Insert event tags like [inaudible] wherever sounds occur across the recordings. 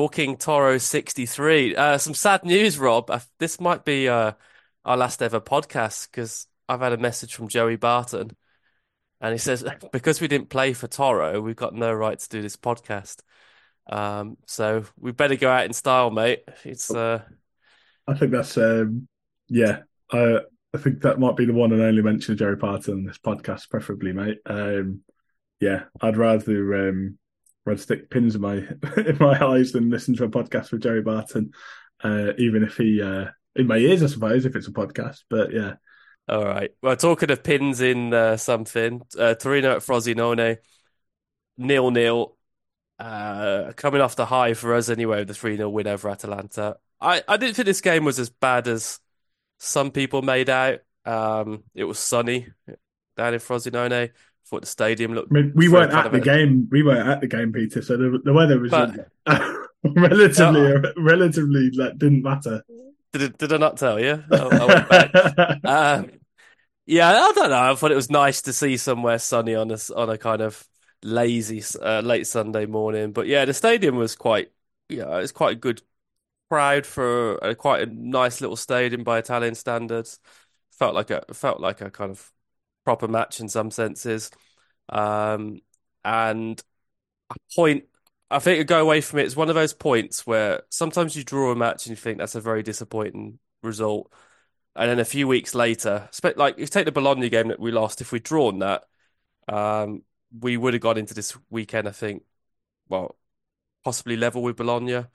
Talking Toro 63. Uh, some sad news, Rob. I, this might be uh, our last ever podcast because I've had a message from Joey Barton and he says, [laughs] because we didn't play for Toro, we've got no right to do this podcast. Um, so we better go out in style, mate. It's uh, I think that's um, yeah. I I think that might be the one and only mention of Joey Barton in this podcast, preferably, mate. Um, yeah, I'd rather um, rather stick pins in my [laughs] in my eyes and listen to a podcast with Jerry Barton, uh, even if he uh, in my ears, I suppose, if it's a podcast. But yeah. All right. Well, talking of pins in uh, something, uh, Torino at Frosinone, nil nil. Uh, coming off the high for us anyway, with the 3 0 win over Atalanta. I, I didn't think this game was as bad as some people made out. Um, it was sunny down in Frosinone. Thought the stadium looked. I mean, we weren't at the a... game. We weren't at the game, Peter. So the, the weather was but, [laughs] relatively, uh, [laughs] relatively like didn't matter. Did did I not tell you? I, I went back. [laughs] um, yeah, I don't know. I thought it was nice to see somewhere sunny on a on a kind of lazy uh, late Sunday morning. But yeah, the stadium was quite yeah, it's quite a good crowd for a, quite a nice little stadium by Italian standards. Felt like a felt like a kind of proper match in some senses. Um, and a point, I think, go away from it. It's one of those points where sometimes you draw a match and you think that's a very disappointing result, and then a few weeks later, like if you take the Bologna game that we lost, if we'd drawn that, um, we would have got into this weekend, I think, well, possibly level with Bologna,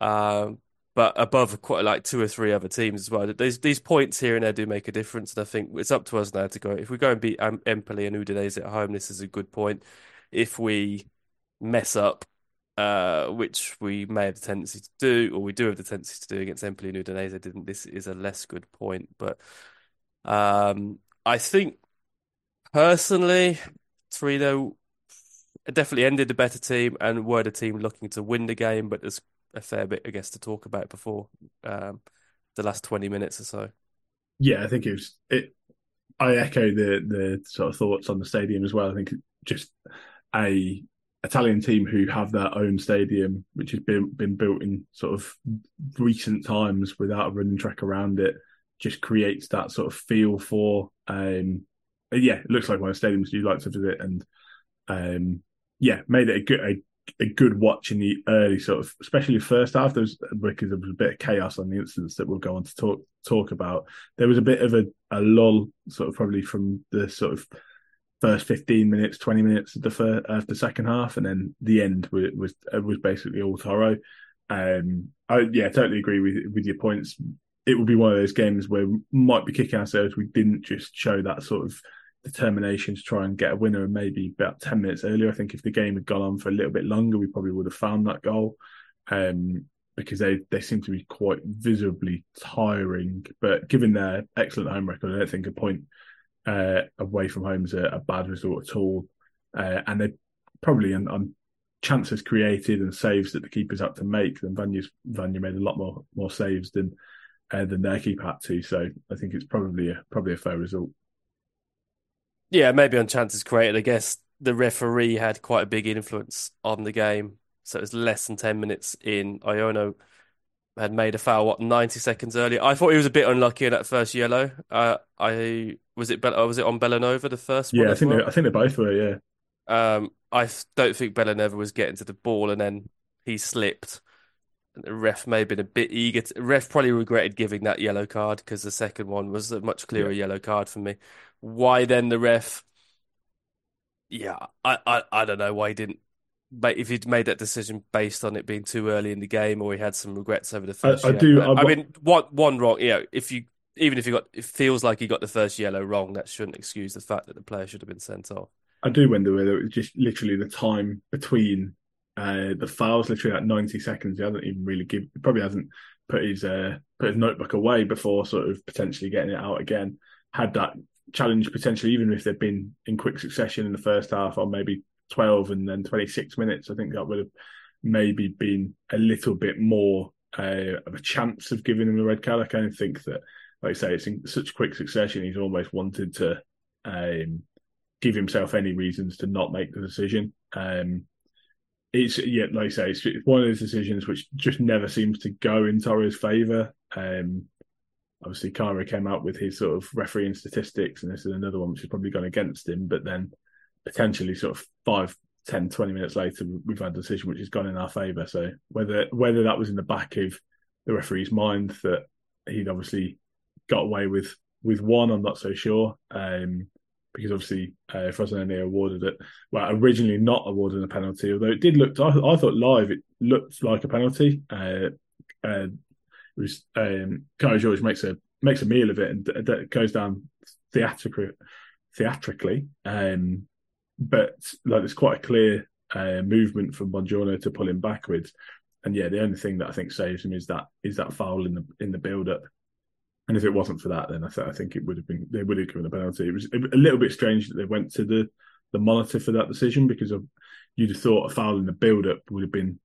um, but above quite like two or three other teams as well. These these points here and there do make a difference, and I think it's up to us now to go. If we go and beat Empoli and Udinese at home, this is a good point. If we mess up, uh, which we may have the tendency to do, or we do have the tendency to do against Empoli and Udinese, didn't this is a less good point. But um, I think personally, Torino definitely ended the better team and were the team looking to win the game, but there's a fair bit, I guess, to talk about before um, the last 20 minutes or so. Yeah, I think it was it. I echo the the sort of thoughts on the stadium as well. I think just a Italian team who have their own stadium, which has been been built in sort of recent times without a running track around it, just creates that sort of feel for. Um, yeah, it looks like one of the stadiums you like to visit, and um, yeah, made it a good a a good watch in the early sort of, especially first half. There was because there was a bit of chaos on the instance that we'll go on to talk talk about. There was a bit of a, a lull, sort of probably from the sort of first fifteen minutes, twenty minutes of the first, of the second half, and then the end was was, was basically all Toro. Um, I, yeah, totally agree with with your points. It would be one of those games where we might be kicking ourselves. We didn't just show that sort of determination to try and get a winner and maybe about 10 minutes earlier. I think if the game had gone on for a little bit longer, we probably would have found that goal um, because they, they seem to be quite visibly tiring. But given their excellent home record, I don't think a point uh, away from home is a, a bad result at all. Uh, and they probably on, on, chances created and saves that the keepers had to make, then Vanya's, Vanya made a lot more more saves than uh, than their keeper had to. So I think it's probably a probably a fair result. Yeah, maybe on chances created. I guess the referee had quite a big influence on the game. So it was less than 10 minutes in. Iono had made a foul, what, 90 seconds earlier. I thought he was a bit unlucky in that first yellow. Uh, I was it was it on Bellanova the first yeah, one? I think well? they, I think they both were, yeah. Um, I don't think Bellanova was getting to the ball and then he slipped. The ref may have been a bit eager. To, ref probably regretted giving that yellow card because the second one was a much clearer yeah. yellow card for me. Why then the ref? Yeah, I, I, I don't know why he didn't. But if he'd made that decision based on it being too early in the game, or he had some regrets over the first, I, I do. I, I mean, one one wrong. Yeah, if you even if you got, it feels like he got the first yellow wrong. That shouldn't excuse the fact that the player should have been sent off. I do wonder whether it was just literally the time between uh, the fouls, literally at ninety seconds. He hasn't even really give. Probably hasn't put his uh, put his notebook away before sort of potentially getting it out again. Had that challenge potentially, even if they've been in quick succession in the first half, or maybe 12 and then 26 minutes. I think that would have maybe been a little bit more uh, of a chance of giving him the red card. I kind of think that, like I say, it's in such quick succession. He's almost wanted to um, give himself any reasons to not make the decision. Um, it's yeah, like I say, it's one of those decisions which just never seems to go in Toro's favour. Um, obviously, Cairo came out with his sort of refereeing statistics, and this is another one which has probably gone against him. But then potentially, sort of five, 10, 20 minutes later, we've had a decision which has gone in our favour. So whether whether that was in the back of the referee's mind that he'd obviously got away with with one, I'm not so sure. Um, because obviously uh, Frosinone awarded it. Well, originally not awarded a penalty, although it did look. I, I thought live it looked like a penalty. Uh, uh, was um, Caio Jorge makes a makes a meal of it and that goes down theatrically. Theatrically, um, but like there's quite a clear uh, movement from Buongiorno to pull him backwards. And yeah, the only thing that I think saves him is that is that foul in the in the build up. And if it wasn't for that, then I, th- I think it would have been they would have given a penalty. It was a little bit strange that they went to the the monitor for that decision because of, you'd have thought a foul in the build up would have been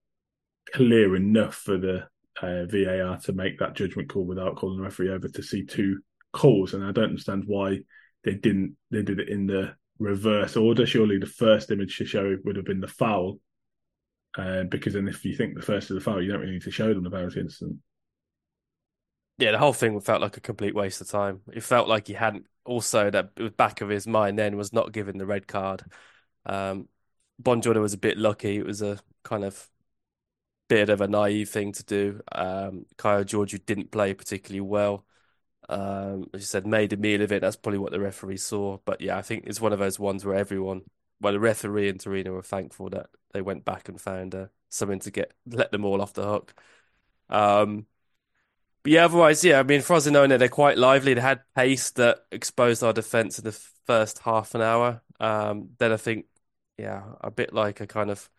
clear enough for the uh, VAR to make that judgment call without calling the referee over to see two calls. And I don't understand why they didn't. They did it in the reverse order. Surely the first image to show would have been the foul, uh, because then if you think the first is the foul, you don't really need to show them the penalty incident yeah, the whole thing felt like a complete waste of time. It felt like he hadn't also that back of his mind then was not given the red card. Um, was a bit lucky. It was a kind of bit of a naive thing to do. Um, George, Jorge didn't play particularly well. Um, as you said, made a meal of it. That's probably what the referee saw. But yeah, I think it's one of those ones where everyone, well, the referee and Torino were thankful that they went back and found uh, something to get let them all off the hook. Um, but yeah, otherwise, yeah, I mean, Frosinone, they're quite lively. They had pace that exposed our defence in the first half an hour. Um, then I think, yeah, a bit like a kind of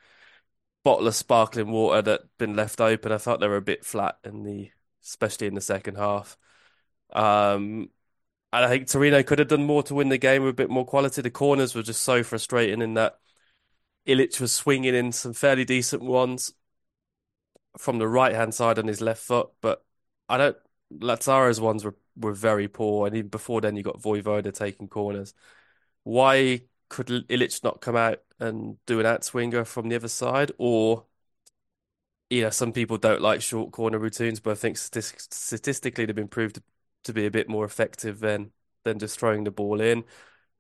bottle of sparkling water that been left open. I thought they were a bit flat in the, especially in the second half. Um, and I think Torino could have done more to win the game with a bit more quality. The corners were just so frustrating in that Ilic was swinging in some fairly decent ones from the right hand side on his left foot, but I don't. Lazzaro's ones were, were very poor, and even before then, you got Vojvoda taking corners. Why could Ilic not come out and do an outswinger from the other side? Or, you know, some people don't like short corner routines, but I think statistically they've been proved to be a bit more effective than than just throwing the ball in.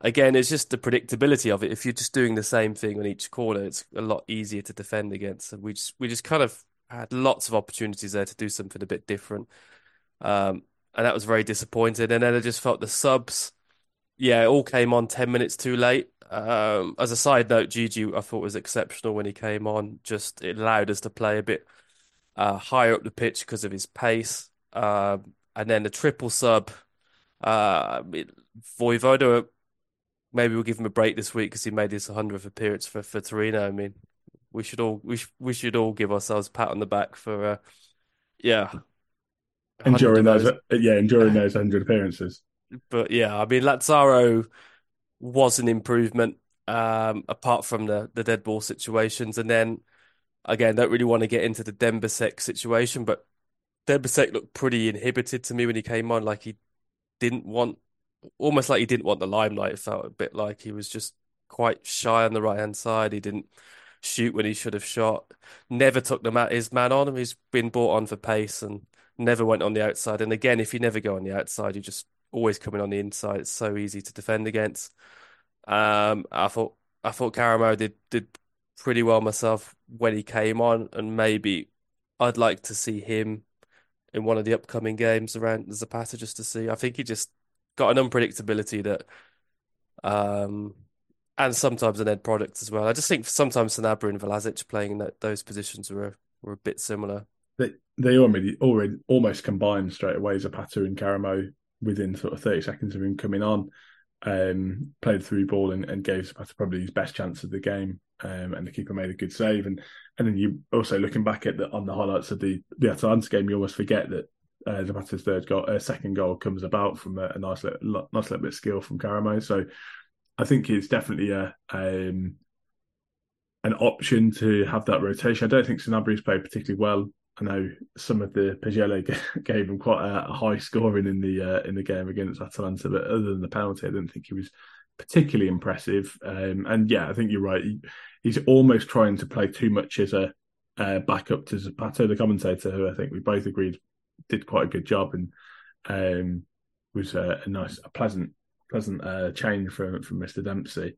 Again, it's just the predictability of it. If you're just doing the same thing on each corner, it's a lot easier to defend against. And we just we just kind of had lots of opportunities there to do something a bit different. Um, and that was very disappointing. And then I just felt the subs, yeah, it all came on 10 minutes too late. Um, as a side note, Gigi, I thought was exceptional when he came on. Just it allowed us to play a bit uh, higher up the pitch because of his pace. Um, and then the triple sub, uh, Vojvoda, maybe we'll give him a break this week because he made his 100th appearance for, for Torino. I mean, we should all we, sh- we should all give ourselves a pat on the back for uh, yeah enduring those, those yeah enduring those hundred appearances. But yeah, I mean Lazzaro was an improvement um, apart from the the dead ball situations, and then again, don't really want to get into the Demba Seck situation, but Demba Seck looked pretty inhibited to me when he came on, like he didn't want, almost like he didn't want the limelight. It felt a bit like he was just quite shy on the right hand side. He didn't shoot when he should have shot. Never took the mat his man on him. He's been brought on for pace and never went on the outside. And again, if you never go on the outside, you're just always coming on the inside. It's so easy to defend against. Um, I thought I thought Karamoh did did pretty well myself when he came on, and maybe I'd like to see him in one of the upcoming games around Zapata just to see. I think he just got an unpredictability that um and sometimes an end product as well. I just think sometimes Sanabria and Vlasic playing in that, those positions were were a bit similar. They they already already almost combined straight away Zapata and Karamoh within sort of thirty seconds of him coming on. Um, played through ball and, and gave Zapata probably his best chance of the game. Um, and the keeper made a good save. And and then you also looking back at the on the highlights of the the Atalanta game, you almost forget that uh, Zapata's third goal, uh, second goal comes about from a, a nice little, nice little bit of skill from Karamoh. So I think it's definitely a um, an option to have that rotation. I don't think Sanabria's played particularly well. I know some of the Pagello [laughs] gave him quite a, high scoring in the uh, in the game against Atalanta, but other than the penalty, I didn't think he was particularly impressive. Um, and yeah, I think you're right. He, he's almost trying to play too much as a uh, backup to Zapata, the commentator, who I think we both agreed did quite a good job and um, was a, a, nice, a pleasant, pleasant uh, change from from Mr. Dempsey.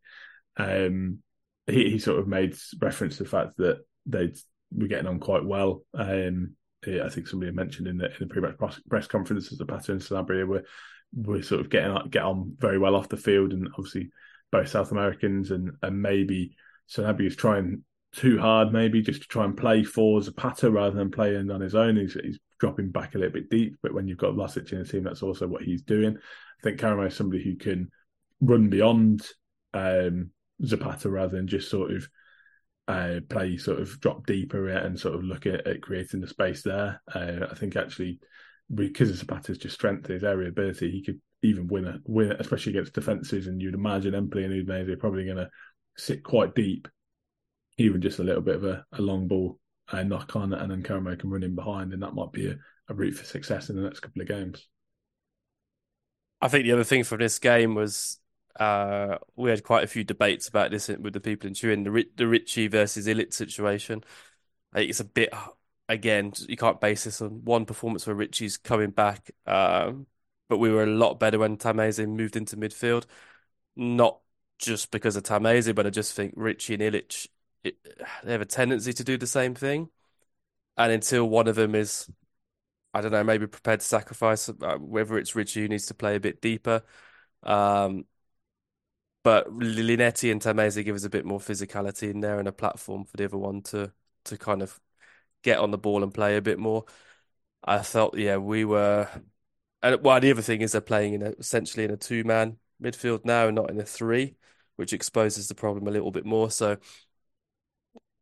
Um, he, he sort of made reference to the fact that they were getting on quite well. Um, I think somebody mentioned in the in the pre-match press conference that Zapata and Sanabria were were sort of getting get on very well off the field, and obviously both South Americans and and maybe Sanabria is trying too hard, maybe just to try and play for Zapata rather than playing on his own. He's, he's dropping back a little bit deep, but when you've got Vlasic in the team, that's also what he's doing. I think Karamoh is somebody who can run beyond um, Zapata rather than just sort of uh, play sort of drop deeper and sort of look at, at creating the space there. Uh, I think actually because of Zapata's just strength, his area ability, he could even win a win, especially against defenses. And you'd imagine Empoli and Udinese are probably going to sit quite deep, even just a little bit of a, a long ball uh, knock on, and then Karamoh can run in behind, and that might be a, a route for success in the next couple of games. I think the other thing from this game was uh, we had quite a few debates about this with the people in Turin, the the Ricci versus Ilic situation. It's a bit again. You can't base this on one performance where Ricci's coming back, um, but we were a lot better when Tameze moved into midfield. Not just because of Tameze, but I just think Ricci and Ilic they have a tendency to do the same thing, and until one of them is I don't know, maybe prepared to sacrifice, uh, whether it's Ricci who needs to play a bit deeper. Um, but Linetty and Tameze give us a bit more physicality in there and a platform for the other one to to kind of get on the ball and play a bit more. I felt, yeah, we were. And well, the other thing is they're playing in a, essentially in a two man midfield now, not in a three, which exposes the problem a little bit more. So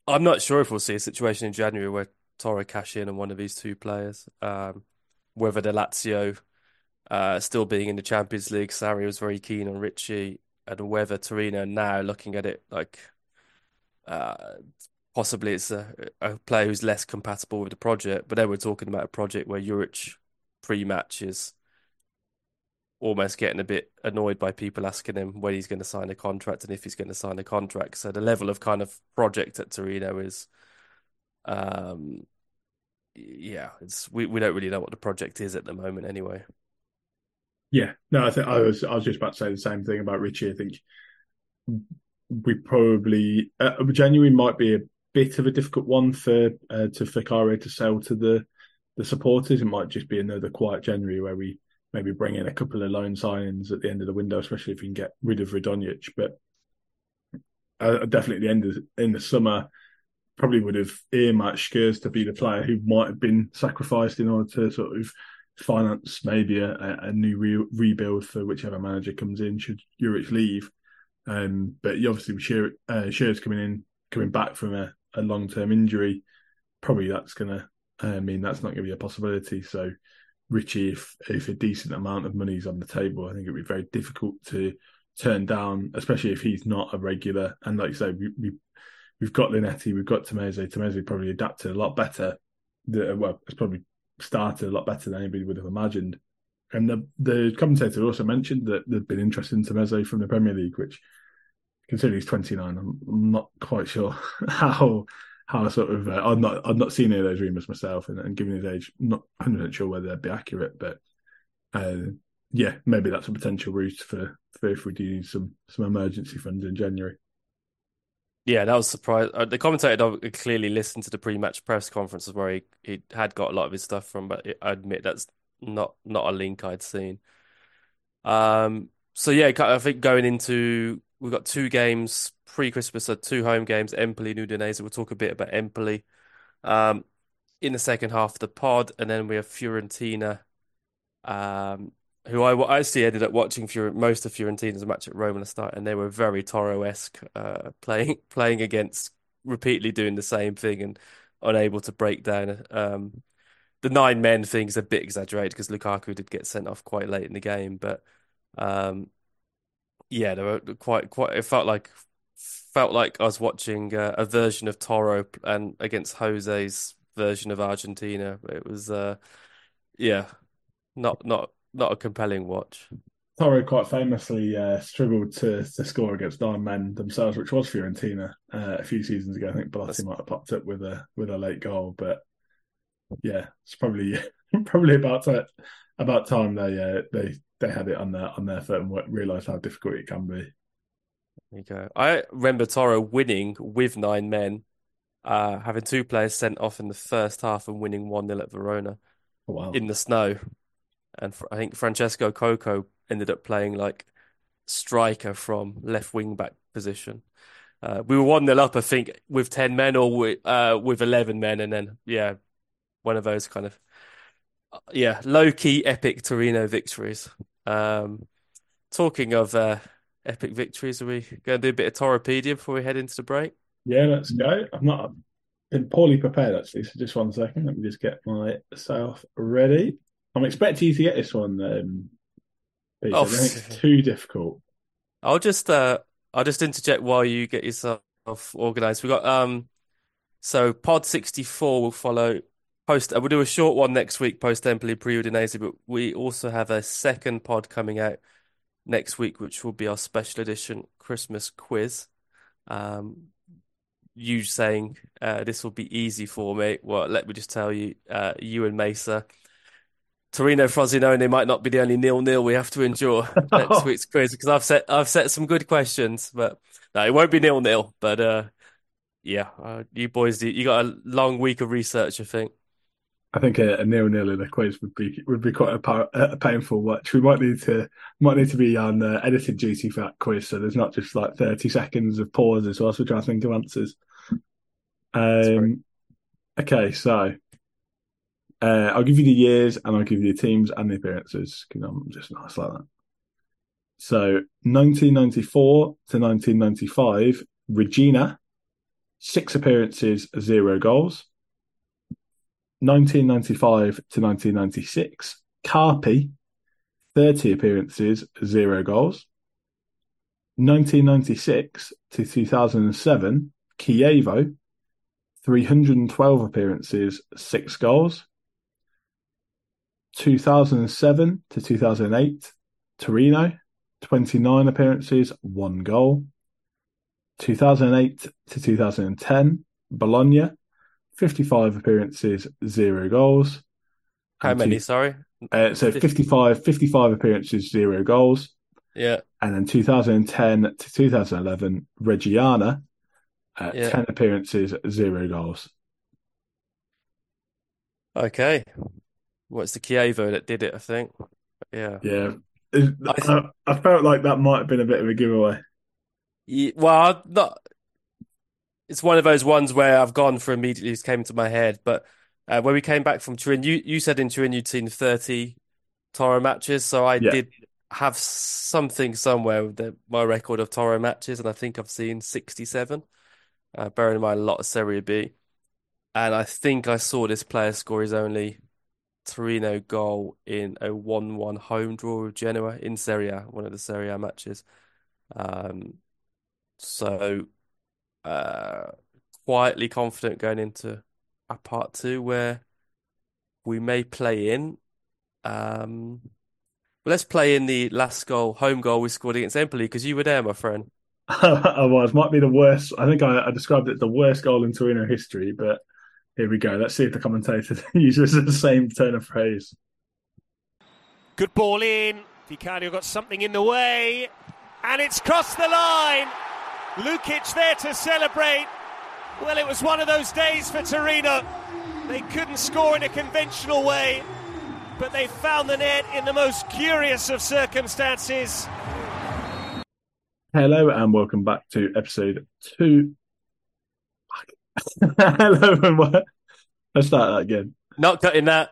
I'm not sure if we'll see a situation in January where Toro cash in on one of these two players. Um, whether the Lazio uh, still being in the Champions League, Sarri was very keen on Ricci and whether Torino now looking at it like uh, possibly it's a, a player who's less compatible with the project, but then we're talking about a project where Juric pre-match is almost getting a bit annoyed by people asking him when he's going to sign a contract and if he's going to sign a contract. So the level of kind of project at Torino is, um, yeah, it's we, we don't really know what the project is at the moment anyway. Yeah, no, I think I was I was just about to say the same thing about Ricci. I think we probably uh, January might be a bit of a difficult one for uh, to Ficare to sell to the the supporters. It might just be another quiet January where we maybe bring in a couple of loan signings at the end of the window, especially if we can get rid of Radonjic. But uh, definitely at the end of in the summer, probably would have earmarked Schuurs to be the player who might have been sacrificed in order to sort of finance maybe a, a new re- rebuild for whichever manager comes in should Juric leave. Um, but obviously, with Shear, uh, coming in, coming back from a, a long term injury, probably that's going to uh, mean that's not going to be a possibility. So, Ricci, if if a decent amount of money is on the table, I think it'd be very difficult to turn down, especially if he's not a regular. And like you say, we, we we've got Linetty, we've got Tameze. Tameze probably adapted a lot better. The, well, it's probably started a lot better than anybody would have imagined. And the the commentator also mentioned that they'd been interested in Tameze from the Premier League, which, considering he's 29, I'm, I'm not quite sure [laughs] how how sort of uh, I've not I've not seen any of those rumours myself, and, and given his age, I'm not 100 sure whether they'd be accurate, but uh, yeah, maybe that's a potential route for, for if we do need some some emergency funds in January. Yeah, that was surprised. Uh, the commentator clearly listened to the pre-match press conferences where he, he had got a lot of his stuff from, but I admit that's not not a link I'd seen. Um, so yeah, I think going into we've got two games pre-Christmas, so two home games, Empoli Udinese. We'll talk a bit about Empoli um, in the second half of the pod, and then we have Fiorentina um, who I actually ended up watching most of Fiorentina's match at Roma start, and they were very Toro-esque, uh, playing [laughs] playing against repeatedly doing the same thing and unable to break down. Um, the nine men thing is a bit exaggerated because Lukaku did get sent off quite late in the game, but um, yeah, they were quite quite. It felt like felt like I was watching uh, a version of Toro and against Jose's version of Argentina. It was uh, yeah, not not not a compelling watch. Toro quite famously uh, struggled to, to score against nine men themselves, which was Fiorentina uh, a few seasons ago. I think Belotti might have popped up with a with a late goal, but yeah, it's probably [laughs] probably about to, about time they uh, they they had it on their on their foot and realised how difficult it can be. There you go. I remember Toro winning with nine men, uh, having two players sent off in the first half and winning one 0 at Verona oh, wow. in the snow. And I think Francesco Coco ended up playing like striker from left wing back position. Uh, we were one nil up, I think, with ten men or with, uh, with eleven men, and then yeah, one of those kind of yeah low key epic Torino victories. Um, talking of uh, epic victories, are we going to do a bit of Toropedia before we head into the break? Yeah, let's go. I'm not been poorly prepared actually, so just one second. Let me just get myself ready. I'm expecting you to get this one. Um, Peter. Oh, I think it's too difficult. I'll just uh, I'll just interject while you get yourself organised. We got um, so Pod sixty four will follow post. Uh, we'll do a short one next week post Empoli pre Udinese, but we also have a second pod coming out next week, which will be our special edition Christmas quiz. Um, you saying uh, this will be easy for me. Well, let me just tell you, uh, you and Mesa Torino Frosinone might not be the only nil nil we have to endure [laughs] next week's quiz because I've set I've set some good questions, but no, it won't be nil nil. But uh, yeah, uh, you boys, you got a long week of research, I think. I think a, a nil nil in a quiz would be would be quite a, a, painful watch. We might need to might need to be on uh, edited duty for that quiz, so there's not just like thirty seconds of pauses whilst we try to think of answers. Um, okay, so uh, I'll give you the years and I'll give you the teams and the appearances because I'm just nice like that. So 1994 to 1995, Reggina, six appearances, zero goals. 1995 to 1996, Carpi, 30 appearances, zero goals. 1996 to 2007, Chievo, 312 appearances, six goals. 2007 to 2008, Torino, 29 appearances, one goal. 2008 to 2010, Bologna, 55 appearances, zero goals. How many, two, sorry? Uh, so 55, 55 appearances, zero goals. Yeah. And then 2010 to 2011, Reggiana, uh, yeah. 10 appearances, zero goals. Okay. What's the Chievo that did it? I think. Yeah. Yeah. I, I, felt like that might have been a bit of a giveaway. Yeah, well, not. It's one of those ones where I've gone for immediately. It came to my head, but uh, when we came back from Turin, you you said in Turin you'd seen thirty Toro matches, so I yeah. did have something somewhere with the, my record of Toro matches, and I think I've seen sixty-seven. Uh, bearing in mind a lot of Serie B, and I think I saw this player score his only Torino goal in a 1 1 home draw with Genoa in Serie A, one of the Serie A matches. Um, so, uh, quietly confident going into a part two where we may play in. Um, let's play in the last goal, home goal we scored against Empoli because you were there, my friend. [laughs] I was. Might be the worst. I think I, I described it the worst goal in Torino history, but here we go. Let's see if the commentator [laughs] uses the same turn of phrase. Good ball in. Vicario got something in the way. And it's crossed the line. Lukic there to celebrate. Well, it was one of those days for Torino. They couldn't score in a conventional way, but they found the net in the most curious of circumstances. Hello, and welcome back to episode two Hello and what? Let's start that again. Not cutting that.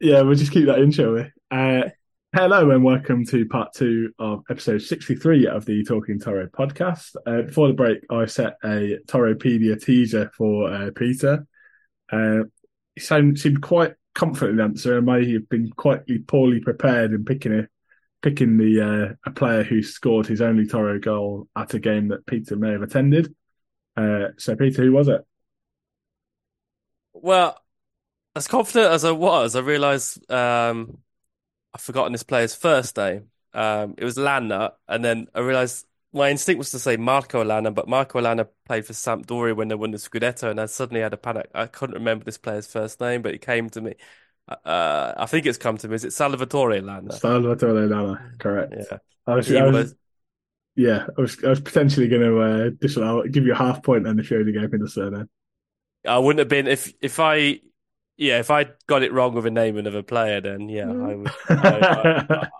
Yeah, we'll just keep that in, shall we? Uh, hello and welcome to part two of episode 63 of the Talking Toro podcast. Uh, before the break, I set a Toropedia teaser for uh, Peter. Uh, he sound, seemed quite confident in the answer and may have been quite poorly prepared in picking a picking the uh, a player who scored his only Toro goal at a game that Peter may have attended. Uh, so, Peter, who was it? Well, as confident as I was, I realised um, I've forgotten this player's first name. um, it was Lanna, and then I realized my instinct was to say Marco Lanna, but Marco Lanna played for Sampdoria when they won the Scudetto, and I suddenly had a panic. I couldn't remember this player's first name, but it came to me. Uh, I think it's come to me. Is it Salvatore Lanna? Salvatore Lanna, correct. Yeah. I was, I was- was- yeah, I was, I was potentially going to uh, disallow, give you a half point, point then if you only gave me the surname. I wouldn't have been if if I yeah if I got it wrong with a name of a player then yeah I would [laughs] I,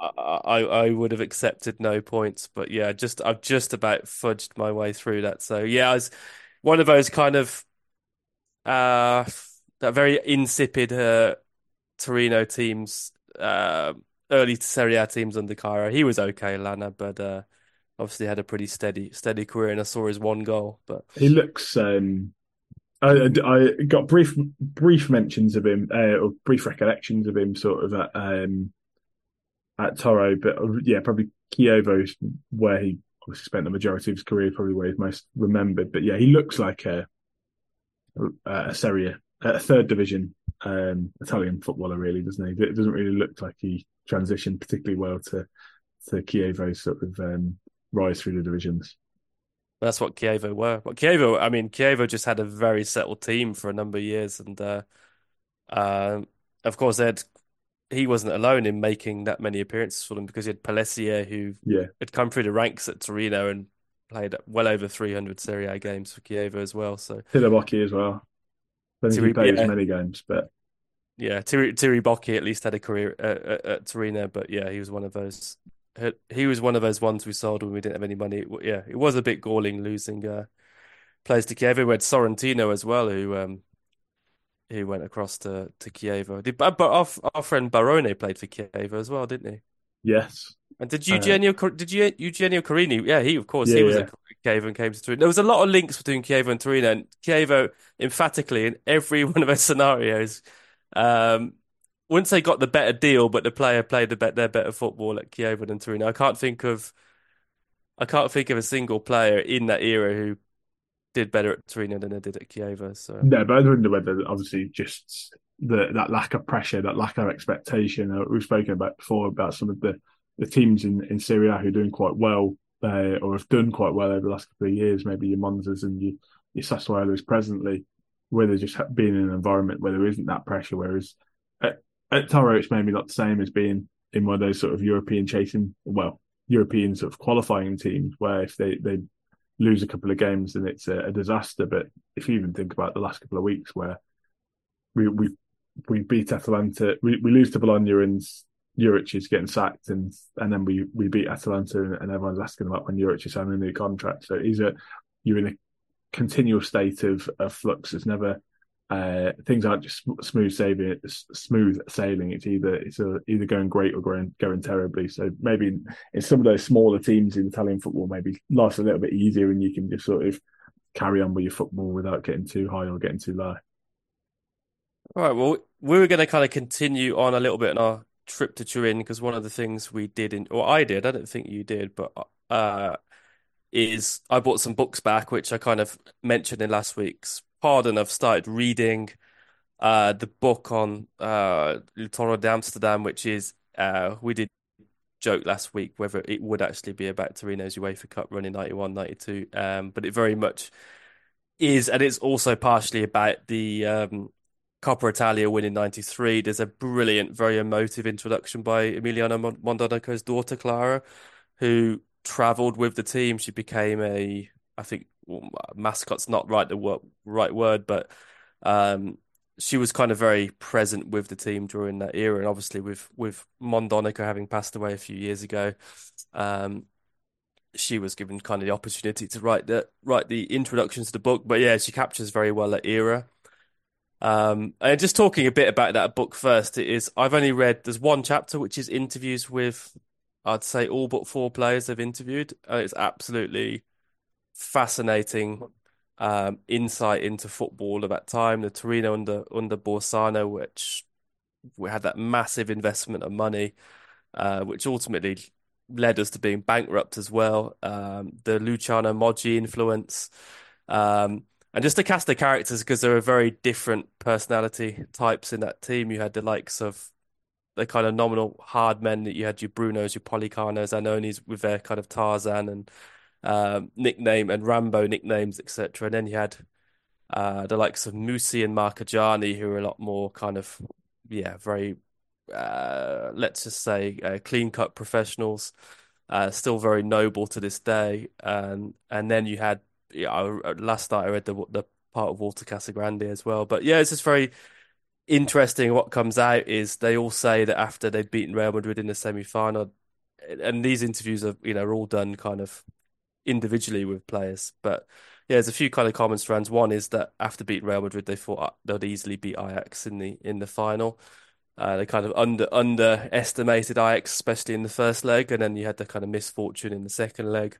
I, I, I would have accepted no points but yeah just I've just about fudged my way through that so yeah I was one of those kind of uh that very insipid uh, Torino teams uh, early Serie A teams under Cairo he was okay Lanna but uh, obviously had a pretty steady steady career and I saw his one goal but He looks. Um, I, I got brief brief mentions of him, uh, or brief recollections of him, sort of at um, at Toro, but uh, yeah, probably is where he obviously spent the majority of his career, probably where he's most remembered. But yeah, he looks like a a Serie A, third division um, Italian footballer, really, doesn't he? It doesn't really look like he transitioned particularly well to to Chievo's sort of um, rise through the divisions. That's what Chievo were. But Chievo, I mean, Chievo just had a very settled team for a number of years, and uh, um, of course, had, he wasn't alone in making that many appearances for them because he had Pellissier, who Yeah, had come through the ranks at Torino and played well over 300 Serie A games for Chievo as well. So Tiribocchi as well. I don't think he played yeah. as many games, but yeah, Thierry, Tiribocchi at least had a career at, at, at Torino, but yeah, he was one of those. He was one of those ones we sold when we didn't have any money. Yeah, it was a bit galling losing uh, players to Chievo. We had Sorrentino as well, who um, who went across to to. Did, but our, our friend Barone played for Chievo as well, didn't he? yes, And did Uh, Eugenio Cor- did you Eugenio Corini? Yeah, he of course Yeah, he was yeah. at Chievo and came to Torino. There was a lot of links between Chievo and Torino, and Chievo emphatically in every [laughs] one of those scenarios. Um, wouldn't say got the better deal, but the player played the bet their better football at Chievo than Torino. I can't think of I can't think of a single player in that era who did better at Torino than they did at Chievo. So no, but I wonder whether obviously just the that lack of pressure, that lack of expectation. Uh, we've spoken about before about some of the, the teams in in Serie A who are doing quite well uh, or have done quite well over the last couple of years. Maybe your Monzas and your your Sassuolos presently, where they're just being in an environment where there isn't that pressure. Whereas at, Toro, it's maybe not the same as being in one of those sort of European chasing, well, European sort of qualifying teams where if they they lose a couple of games, then it's a, a disaster. But if you even think about the last couple of weeks where we we we beat Atalanta, we, we lose to Bologna and Juric is getting sacked, and and then we we beat Atalanta, and, and everyone's asking about when Juric is signing a new contract. So he's a you're in a continual state of, of flux. It's never uh, things aren't just smooth sailing. Smooth sailing. It's either it's a, either going great or going going terribly. So maybe in, in some of those smaller teams in Italian football, maybe life's a little bit easier, and you can just sort of carry on with your football without getting too high or getting too low. All right, well, we were going to kind of continue on a little bit on our trip to Turin because one of the things we did in, or I did, I don't think you did, but uh, is I bought some books back, which I kind of mentioned in last week's and I've started reading uh, the book on uh, Toro d'Amsterdam, which is uh, we did joke last week whether it would actually be about Torino's UEFA Cup run in 91, 92, um, but it very much is, and it's also partially about the um, Coppa Italia win in 93. There's a brilliant, very emotive introduction by Emiliano Mon- Mondonico's daughter, Clara, who traveled with the team. She became a, I think, mascot's not right the word, right word, but um, she was kind of very present with the team during that era. And obviously, with with Mondonico having passed away a few years ago, um, she was given kind of the opportunity to write the write the introduction to the book. But yeah, she captures very well that era. Um, and just talking a bit about that book first, it is I've only read there's one chapter which is interviews with I'd say all but four players they've interviewed. Uh, it's absolutely fascinating um, insight into football of that time. The Torino under under Borsano, which we had that massive investment of money, uh, which ultimately led us to being bankrupt as well. Um, the Luciano Moggi influence. Um, and just to cast the characters because there are very different personality types in that team. You had the likes of the kind of nominal hard men that you had your Brunos, your Policanos, Annonis with their kind of Tarzan and um, nickname and Rambo nicknames, etc. And then you had uh, the likes of Mussi and Marchegiani, who are a lot more kind of, yeah, very, uh, let's just say, uh, clean cut professionals, uh, still very noble to this day. And and then you had, yeah, last night I read the the part of Walter Casagrande as well. But yeah, it's just very interesting. What comes out is they all say that after they'd beaten Real Madrid in the semi final, and these interviews are you know are all done kind of individually with players, but yeah, there's a few kind of common strands. One is that after beating Real Madrid, they thought they'd easily beat Ajax in the in the final. Uh, they kind of under underestimated Ajax, especially in the first leg, and then you had the kind of misfortune in the second leg.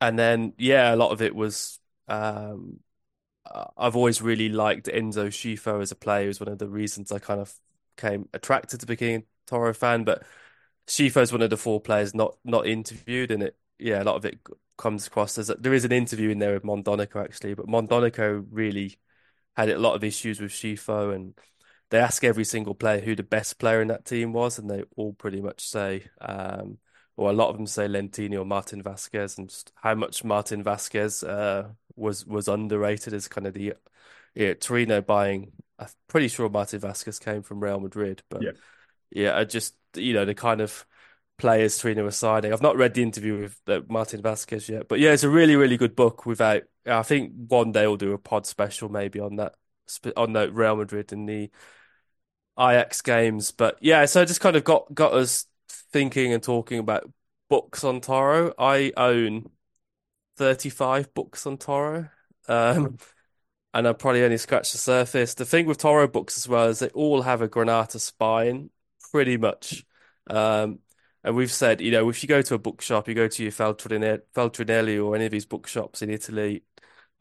And then, yeah, a lot of it was. Um, I've always really liked Enzo Scifo as a player. It was one of the reasons I kind of came attracted to becoming a Toro fan. But Scifo is one of the four players not not interviewed, and it yeah, a lot of it comes across as there is an interview in there with Mondonico actually, but Mondonico really had a lot of issues with Scifo and they ask every single player who the best player in that team was, and they all pretty much say, um, or a lot of them say Lentini or Martin Vazquez, and just how much Martin Vazquez uh, was was underrated as kind of the yeah, Torino buying. I'm pretty sure Martin Vazquez came from Real Madrid, but yeah, yeah I just you know the kind of players Torino were signing. I've not read the interview with uh, Martin Vazquez yet, but yeah, it's a really, really good book. Without, I think one day we'll do a pod special maybe on that on that Real Madrid and the Ajax games. But yeah, so it just kind of got got us thinking and talking about books on Toro. I own thirty five books on Toro. Um, [laughs] and I probably only scratched the surface. The thing with Toro books as well is they all have a Granata spine, pretty much. Um, and we've said, you know, if you go to a bookshop, you go to your Feltrinelli or any of these bookshops in Italy,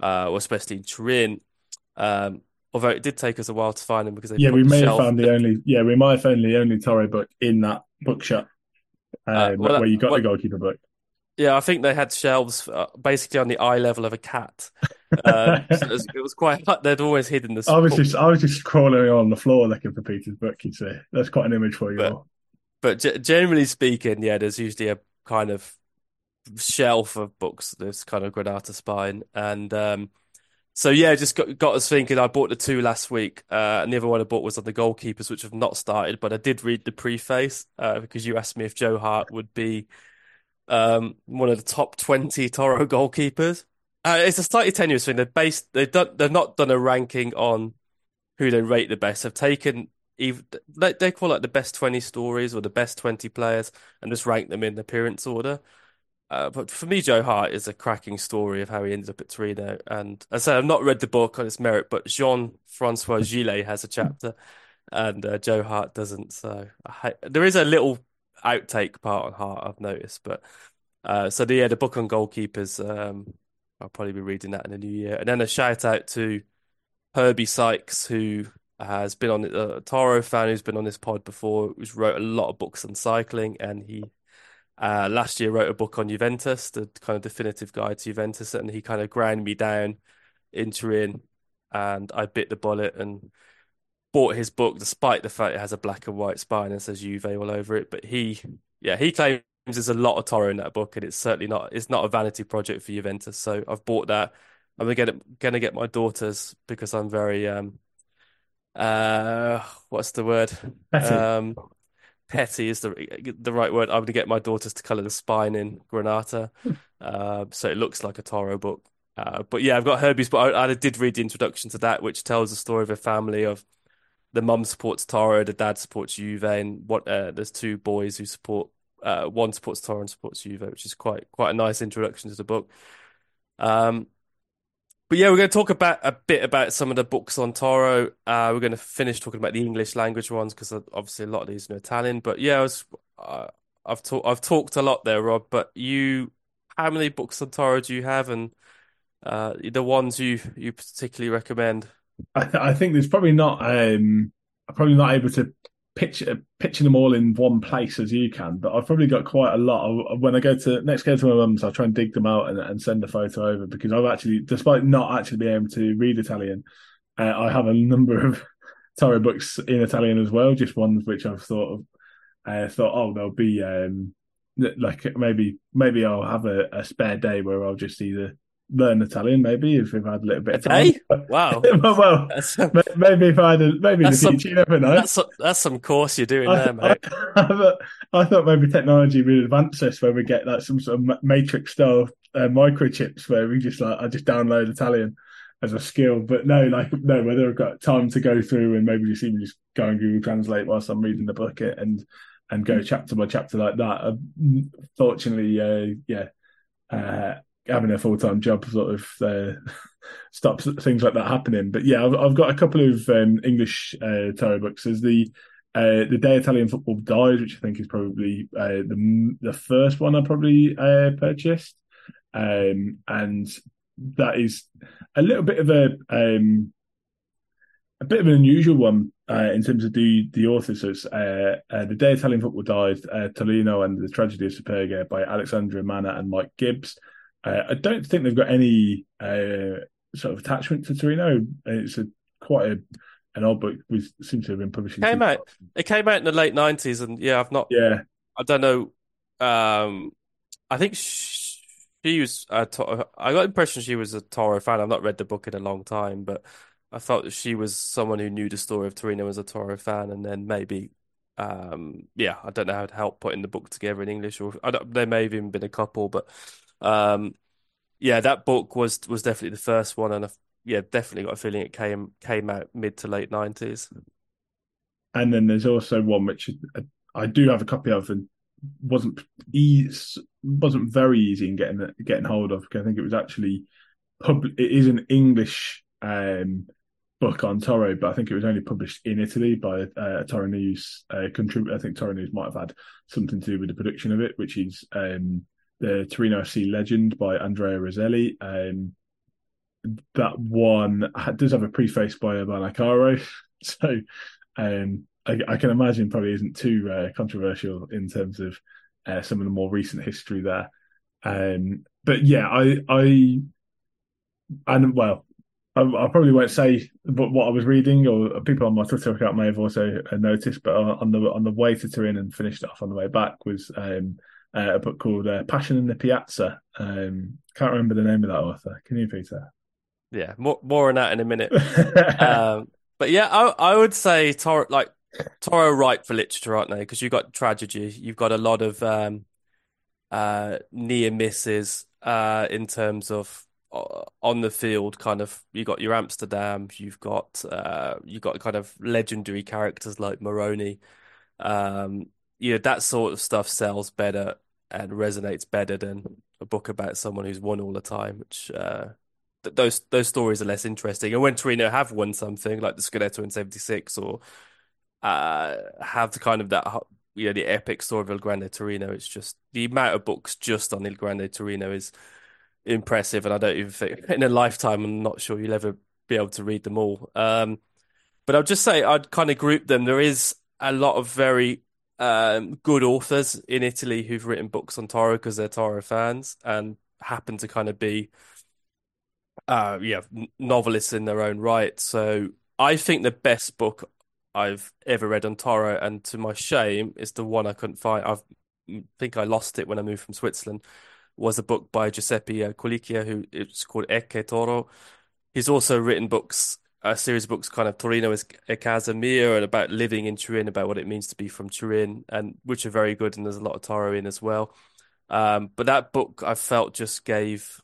uh, or especially in Turin. Um, although it did take us a while to find them because yeah, we may have found the only yeah, we might have found the only Toro book in that bookshop uh, uh, well, where you got well, the goalkeeper book. Yeah, I think they had shelves uh, basically on the eye level of a cat. Uh, so it, was, it, was, quite. They'd always hidden the. [laughs] I was just, I was just crawling on the floor looking for Peter's book. You see, that's quite an image for you. But, all but g- generally speaking, yeah, there's usually a kind of shelf of books. There's kind of Granata spine, and um, so yeah, just got got us thinking. I bought the two last week, uh, and the other one I bought was on the goalkeepers, which have not started. But I did read the preface uh, because you asked me if Joe Hart would be um, one of the top twenty Toro goalkeepers. Uh, it's a slightly tenuous thing. They've based they've done they've not done a ranking on who they rate the best. They've taken even they, call it the best 20 stories or the best 20 players and just rank them in appearance order. Uh, but for me, Joe Hart is a cracking story of how he ended up at Torino. And as I said, I've not read the book on its merit, but Jean Francois Gillet has a chapter and uh, Joe Hart doesn't. So I, there is a little outtake part on Hart, I've noticed. But uh, so the, yeah, the book on goalkeepers, um, I'll probably be reading that in the new year. And then a shout out to Herbie Sykes, who has been on a uh, Toro fan who's been on this pod before, who's wrote a lot of books on cycling, and he uh, last year wrote a book on Juventus, the kind of definitive guide to Juventus, and he kind of ground me down in Turin, and I bit the bullet and bought his book, despite the fact it has a black and white spine and says Juve all over it. But he, yeah, he claims there's a lot of Toro in that book, and it's certainly not it's not a vanity project for Juventus. So I've bought that. I'm gonna get gonna get my daughters because I'm very um uh, what's the word? Petty. Um, petty is the the right word. I'm gonna get my daughters to color the spine in Granata, uh, [laughs] so it looks like a Toro book. Uh, but yeah, I've got Herbie's, but I, I, did read the introduction to that, which tells the story of a family of the mum supports Toro, the dad supports Juve, and what uh, there's two boys who support. Uh, one supports Toro and supports Juve, which is quite quite a nice introduction to the book. Um, but yeah, we're going to talk about a bit about some of the books on Toro. Uh, we're going to finish talking about the English language ones because obviously a lot of these are Italian. But yeah, I was, uh, I've talked I've talked a lot there, Rob. But you, how many books on Toro do you have, and uh, the ones you you particularly recommend? I, th- I think there's probably not um, I'm probably not able to pitch pitching them all in one place as you can, but I've probably got quite a lot. When I go to next go to my mum's, I'll try and dig them out and, and, send a photo over because I've actually, despite not actually being able to read Italian, uh, I have a number of [laughs] Toro books in Italian as well, just ones which I've thought of. I uh, thought, oh, there'll be um, like maybe maybe I'll have a, a, spare day where I'll just either learn Italian, maybe if I've had a little bit of time. [laughs] Wow. [laughs] well, maybe if I had a, maybe in the future, some, you never know. That's, that's some course you're doing I, there, mate. I, [laughs] I, thought, I, thought, maybe technology would advance us where we get like some sort of matrix style uh, microchips where we just like I just download Italian as a skill. But no, like no, whether I've got time to go through and maybe just even just go and Google Translate whilst I'm reading the book and and go chapter by chapter like that. Uh, fortunately, uh, yeah, uh, having a full time job sort of uh, [laughs] stops things like that happening. But yeah, I've, I've got a couple of um, English uh, Toro books. There's the uh, the day Italian football died, which I think is probably uh, the the first one I probably uh, purchased, um, and that is a little bit of a um, a bit of an unusual one uh, in terms of the the authors. So it's uh, uh, the day Italian football died, uh, Torino and the tragedy of Superga by Alexandra Manna and Mike Gibbs. Uh, I don't think they've got any uh, sort of attachment to Torino. It's a quite a an old book. We seem to have been publishing. It came out. It came out in the late nineties, and yeah, I've not. Yeah, I don't know. Um, I think she, she was. A, I got the impression she was a Toro fan. I've not read the book in a long time, but I felt that she was someone who knew the story of Torino as a Toro fan, and then maybe, um, yeah, I don't know how to help putting the book together in English, or there may have even been a couple, but um, yeah, that book was was definitely the first one, and I, yeah, definitely got a feeling it came came out mid to late nineties. And then there's also one which I do have a copy of, and wasn't easy, wasn't very easy in getting getting hold of. because I think it was actually pub. It is an English um, book on Toro, but I think it was only published in Italy by uh, Toro News uh, contributor. I think Toro News might have had something to do with the production of it, which is um, the Torino FC Legend by Andrea Roselli. Um, that one does have a preface by Urbano Cairo, [laughs] so um, I, I, can imagine probably isn't too uh, controversial in terms of uh, some of the more recent history there. Um, but yeah, I, I, and well, I, I, probably won't say what I was reading, or people on my Twitter account may have also noticed. But on the on the way to Turin and finished off on the way back was um, uh, a book called uh, Passion in the Piazza. Um, can't remember the name of that author. Can you, Peter? Yeah, more more on that in a minute. [laughs] um, but yeah, I I would say Toro like Toro right for literature, aren't they? Because you've got tragedy, you've got a lot of um, uh, near misses uh, in terms of uh, on the field. Kind of, you got your Amsterdam, you've got uh, you've got kind of legendary characters like Meroni. Um, you know, that sort of stuff sells better and resonates better than a book about someone who's won all the time, which uh, th- those those stories are less interesting. And when Torino have won something like the Scudetto in '76, or uh, have the kind of that you know the epic story of Il Grande Torino, it's just the amount of books just on Il Grande Torino is impressive, and I don't even think in a lifetime I'm not sure you'll ever be able to read them all. Um, but I'll just say I'd kind of group them. There is a lot of very um, good authors in Italy who've written books on Toro because they're Toro fans and happen to kind of be, uh, yeah, novelists in their own right. So I think the best book I've ever read on Toro, and to my shame, is the one I couldn't find. I think I lost it when I moved from Switzerland. Was a book by Giuseppe Culicchia, who it's called Ecce Toro. He's also written books a series of books, kind of Torino is a casa mia, and about living in Turin, about what it means to be from Turin, and which are very good. And there's a lot of Toro in as well. Um, but that book I felt just gave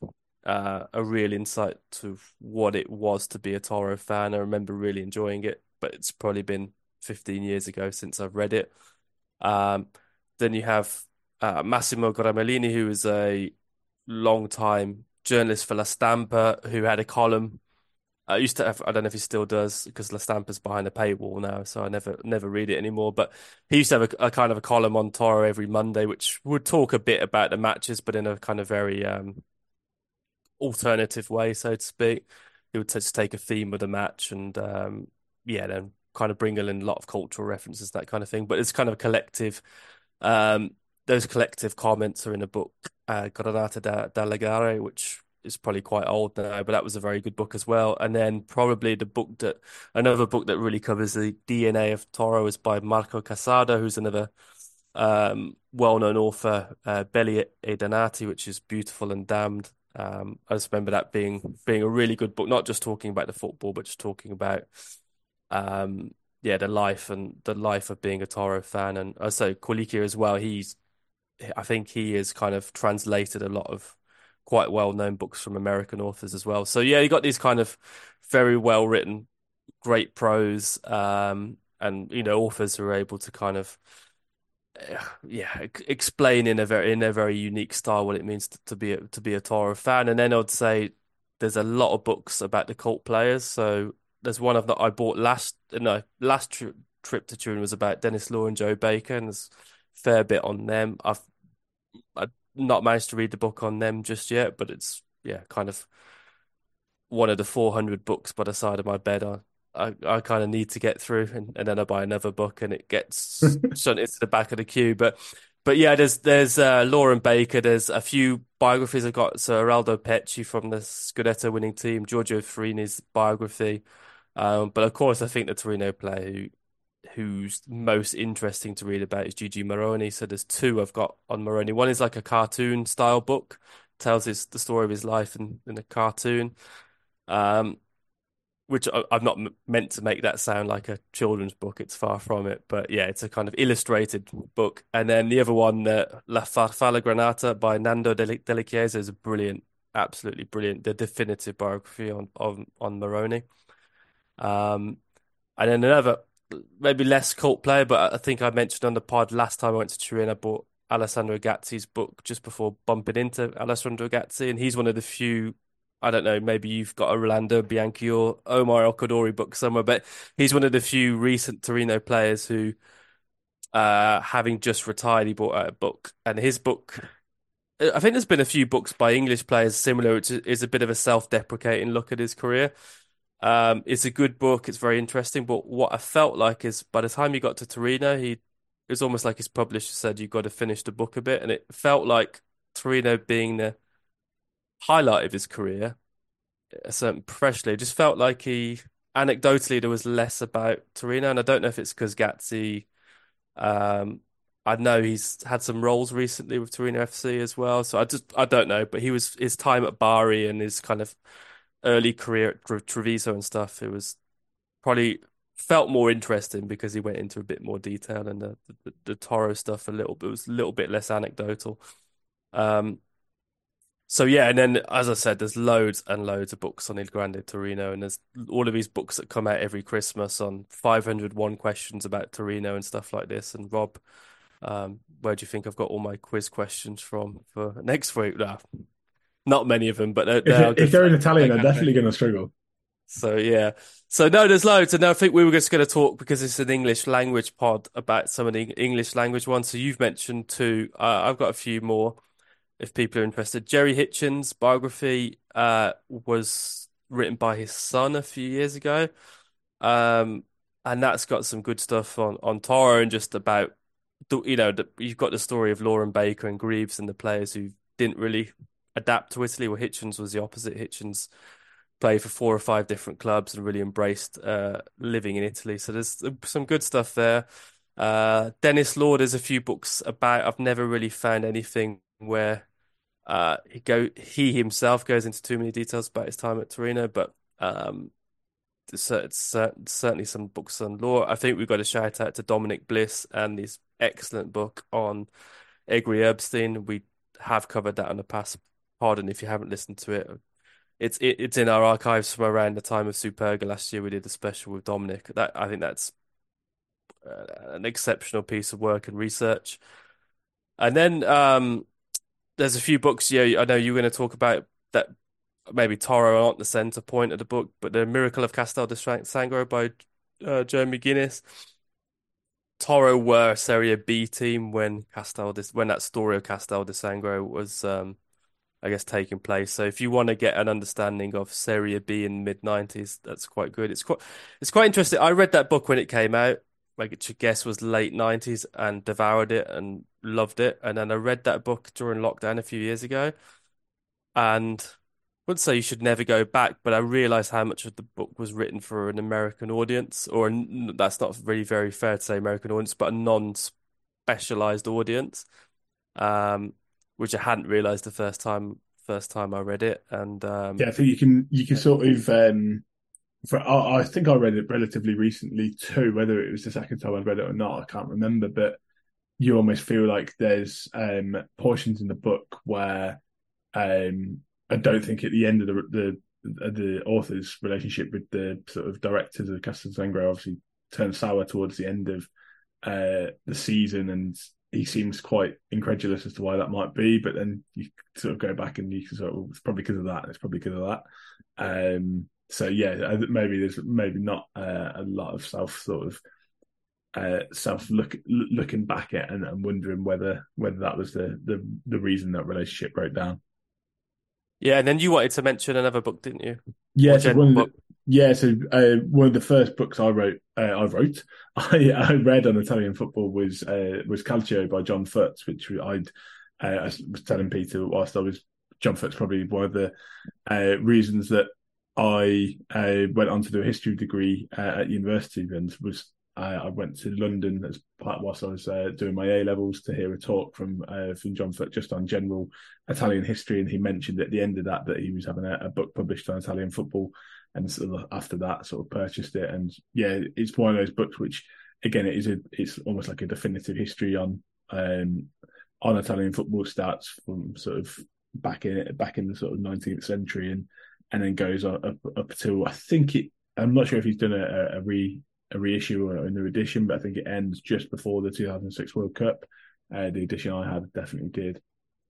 uh, a real insight to what it was to be a Toro fan. I remember really enjoying it, but it's probably been 15 years ago since I've read it. Um, then you have uh, Massimo Gramellini, who is a long time journalist for La Stampa, who had a column I used to have, I don't know if he still does because La Stampa's behind a paywall now, so I never never read it anymore. But he used to have a, a, kind of a column on Toro every Monday, which would talk a bit about the matches, but in a kind of very um, alternative way, so to speak. He would just take a theme of the match and um, yeah, then kind of bring in a lot of cultural references, that kind of thing. But it's kind of a collective. Um, those collective comments are in a book, uh, Granata da, da Legare, which is probably quite old now, but that was a very good book as well. And then probably the book that another book that really covers the DNA of Toro is by Marco Cassardo, who's another um, well-known author, uh, Belli e dannati, which is beautiful and damned. Um, I just remember that being being a really good book, not just talking about the football, but just talking about um, yeah, the life and the life of being a Toro fan. And also Culicchia as well. He's I think he has kind of translated a lot of quite well-known books from American authors as well. So yeah, you got these kind of very well written, great prose, um, and you know, authors who are able to kind of yeah, explain in a very in a very unique style what it means to, to be a, to be a Toro fan. And then I'd say there's a lot of books about the cult players. So there's one of that I bought last no last tri trip to Turin was about Denis Law and Joe Baker, and there's a fair bit on them. I've I've not managed to read the book on them just yet, but it's yeah, kind of one of the 400 books by the side of my bed. I I, I kind of need to get through, and, and then I buy another book, and it gets [laughs] sent into the back of the queue. But but yeah, there's there's uh, Law and Baker. There's a few biographies I've got. So Eraldo Pecci from the Scudetto winning team, Giorgio Ferrini's biography. Um, but of course, I think the Torino player who, who's most interesting to read about is Gigi Meroni. So there's two I've got on Meroni. One is like a cartoon style book, tells his the story of his life in, in a cartoon. Um, which I, am not meant to make that sound like a children's book. It's far from it, but yeah, it's a kind of illustrated book. And then the other one, uh, La Farfalla Granata by Nando Dalla Chiesa, is a brilliant, absolutely brilliant, the definitive biography on on on Meroni. Um, and then another, maybe less cult player, but I think I mentioned on the pod last time I went to Turin, I bought Alessandro Gazzi's book just before bumping into Alessandro Agazzi, and he's one of the few I don't know, maybe you've got a Rolando Bianchi or Omar El book somewhere, but he's one of the few recent Torino players who, uh, having just retired, he bought out a book. And his book, I think there's been a few books by English players similar, which is a bit of a self deprecating look at his career. Um, it's a good book, it's very interesting, but what I felt like is by the time he got to Torino, he it was almost like his publisher said, You've got to finish the book a bit. And it felt like Torino being the highlight of his career, a certain professionally, it just felt like he anecdotally there was less about Torino, and I don't know if it's because Gazzi. Um, I know he's had some roles recently with Torino FC as well, so I just I don't know, but he was his time at Bari and his kind of early career at Treviso and stuff. It was probably felt more interesting because he went into a bit more detail and the the, the Toro stuff a little bit was a little bit less anecdotal. Um, so yeah, and then as I said, there's loads and loads of books on Il Grande Torino, and there's all of these books that come out every Christmas on 501 questions about Torino and stuff like this. And Rob, um, where do you think I've got all my quiz questions from for next week? Nah, not many of them, but they're, they're if, if, they're in Italian, they're definitely going to struggle. So yeah, so no, there's loads, and I think we were just going to talk because it's an English language pod about some of the English language ones. So you've mentioned two. Uh, I've got a few more if people are interested. Gerry Hitchens' biography uh, was written by his son a few years ago. Um, and that's got some good stuff on, on Toro and just about, the, you know, the, you've got the story of Law and Baker and Greaves and the players who didn't really adapt to Italy. Well, Hitchens was the opposite. Hitchens played for four or five different clubs and really embraced uh, living in Italy. So there's some good stuff there. Uh, Denis Law, there's a few books about. I've never really found anything where uh, he go he himself goes into too many details about his time at Torino, but um, it's, it's certainly some books on law. I think we've got to shout out to Dominic Bliss and his excellent book on Egri Erbstein. We have covered that in the past. Pardon if you haven't listened to it. It's it, it's in our archives from around the time of Superga last year. We did a special with Dominic. That I think that's uh, an exceptional piece of work and research. And then um, there's a few books. Yeah, I know you're going to talk about that. Maybe Toro aren't the center point of the book, but the Miracle of Castel di Sangro by uh, Joe McGinniss. Toro were a Serie B team when Castel when that story of Castel di Sangro was, um, I guess, taking place. So if you want to get an understanding of Serie B in mid nineties, that's quite good. It's quite it's quite interesting. I read that book when it came out. I guess was late nineties and devoured it and loved it. And then I read that book during lockdown a few years ago, and I wouldn't say you should never go back, but I realized how much of the book was written for an American audience, or that's not really very fair to say American audience, but a non-specialized audience, um, which I hadn't realized the first time first time I read it. And um, yeah, I think you can you can sort of um, for I, I think I read it relatively recently too. Whether it was the second time I read it or not, I can't remember, but you almost feel like there's um, portions in the book where um, I don't think at the end of the the the author's relationship with the sort of directors of Casa Sangre obviously turned sour towards the end of uh, the season, and he seems quite incredulous as to why that might be. But then you sort of go back and you can sort of it's probably because of that. It's probably because of that. Um, so yeah, maybe there's maybe not uh, a lot of self sort of uh, self look looking back at and, and wondering whether whether that was the the the reason that relationship broke down. Yeah, and then you wanted to mention another book, didn't you? Yeah, so one the, yeah. So uh, one of the first books I wrote, uh, I wrote, [laughs] I, I, read on Italian football was uh, was Calcio by John Foot, which I'd uh, I was telling Peter whilst I was John Foot's probably one of the uh, reasons that I uh, went on to do a history degree at university and was I, I, went to London as part whilst I was uh, doing my A levels to hear a talk from uh, from John Foot just on general Italian history, and he mentioned at the end of that that he was having a, a book published on Italian football, and of after that, sort of purchased it, and yeah, it's one of those books which, again, it is a it's almost like a definitive history on um, on Italian football starts from sort of back in back in the sort of 19th century and and then goes up up to I think it I'm not sure if he's done a, a re a reissue or a new edition, but I think it ends just before the 2006 World Cup. Uh, the edition I had definitely did.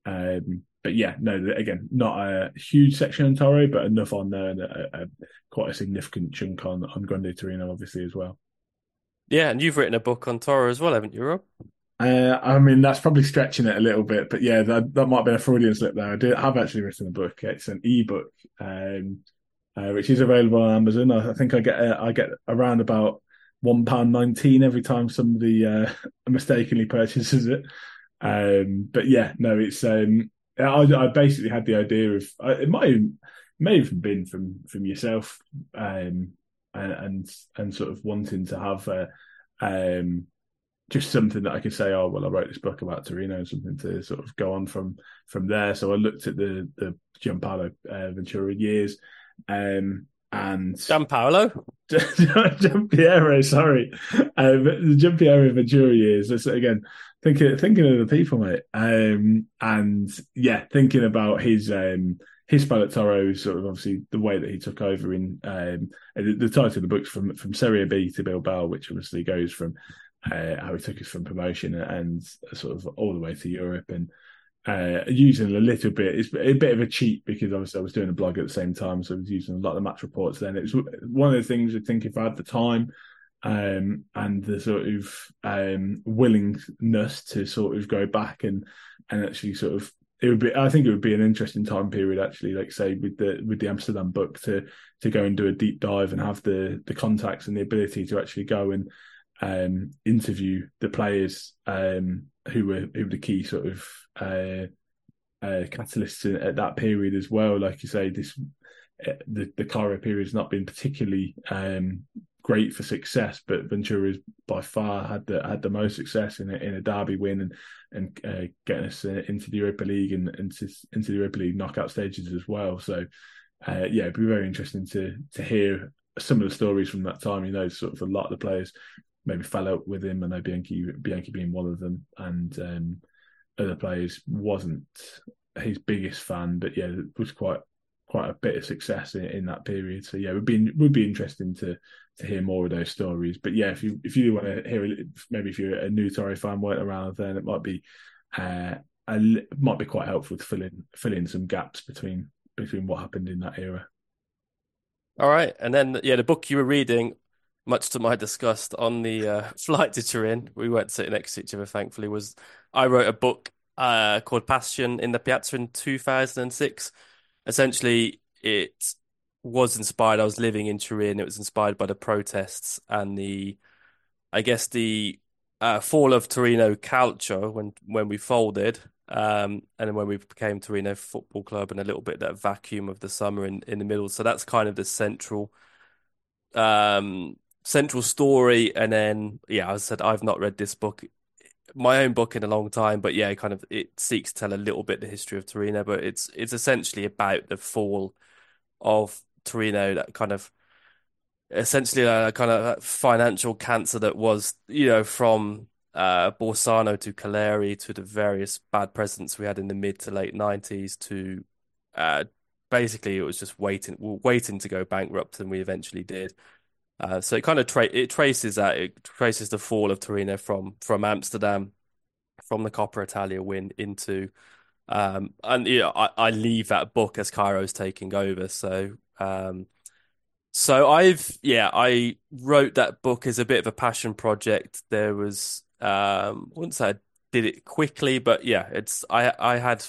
Um, but yeah, no, again, not a huge section on Toro, but enough on there and a, a, quite a significant chunk on, on Grande Torino, obviously, as well. Yeah, and you've written a book on Toro as well, haven't you, Rob? Uh, I mean, that's probably stretching it a little bit, but yeah, that, that might have been a Freudian slip there. I do have actually written a book. It's an e-book, um, uh, which is available on Amazon. I, I think I get uh, I get around about one pound nineteen every time somebody uh, [laughs] mistakenly purchases it. Um, but yeah, no, it's um, I, I, basically had the idea of it might have, may have been from from yourself um, and, and, and sort of wanting to have uh, um, just something that I could say, oh well, I wrote this book about Torino and something to sort of go on from from there. So I looked at the the Gianpaolo uh, Ventura years. Um, and Gianpaolo, [laughs] Giampiero, sorry, um, the Giampiero Ventura years. That's again thinking thinking of the people, mate. Um, and yeah, thinking about his um, his Toro, sort of obviously the way that he took over in um, the, the title of the books from from Serie B to Bilbao, which obviously goes from uh, how he took us from promotion and sort of all the way to Europe and uh, using a little bit. It's a bit of a cheat because obviously I was doing a blog at the same time, so I was using a lot of match reports. Then it was one of the things I think if I had the time um, and the sort of um, willingness to sort of go back and and actually sort of it would be I think it would be an interesting time period actually, like say with the with the Amsterdam book to to go and do a deep dive and have the the contacts and the ability to actually go and um, interview the players um, who were who were the key sort of uh, uh, catalysts at that period as well. Like you say, this uh, the the Cairo period has not been particularly um, great for success, but Ventura has by far had the had the most success in a, in a derby win and and uh, getting us uh, into the Europa League and into into the Europa League knockout stages as well. So uh, yeah, it'd be very interesting to to hear some of the stories from that time. You know, sort of a lot of the players maybe fell out with him. I know Bianchi Bianchi being one of them, and um, other players wasn't his biggest fan, but yeah, it was quite quite a bit of success in, in that period. So yeah, would be would be interesting to to hear more of those stories. But yeah, if you if you do want to hear maybe if you're a new Toro fan weren't around then, it might be uh, a, might be quite helpful to fill in fill in some gaps between between what happened in that era. All right, and then yeah, the book you were reading much to my disgust, on the uh, [laughs] flight to Turin, we weren't sitting next to each other, thankfully, was I wrote a book uh, called Passion in the Piazza in 2006. Essentially, it was inspired, I was living in Turin, it was inspired by the protests and the, I guess, the uh, fall of Torino culture when, when we folded. Um, and then when we became Torino Football Club and a little bit that vacuum of the summer in, in the middle. So that's kind of the central um central story. And then yeah, I said, I've not read this book, my own book in a long time, but yeah, kind of it seeks to tell a little bit the history of Torino, but it's it's essentially about the fall of Torino, that kind of essentially a kind of financial cancer that was, you know, from uh, Borsano to Calleri to the various bad presidents we had in the mid to late 90s to uh, basically it was just waiting waiting to go bankrupt and we eventually did. Uh, so it kind of tra it traces that it traces the fall of Torino from from Amsterdam from the Coppa Italia win into um, and you know I, I leave that book as Cairo's taking over so um, so I've yeah I wrote that book as a bit of a passion project there was um, say I did it quickly, but yeah, it's I I had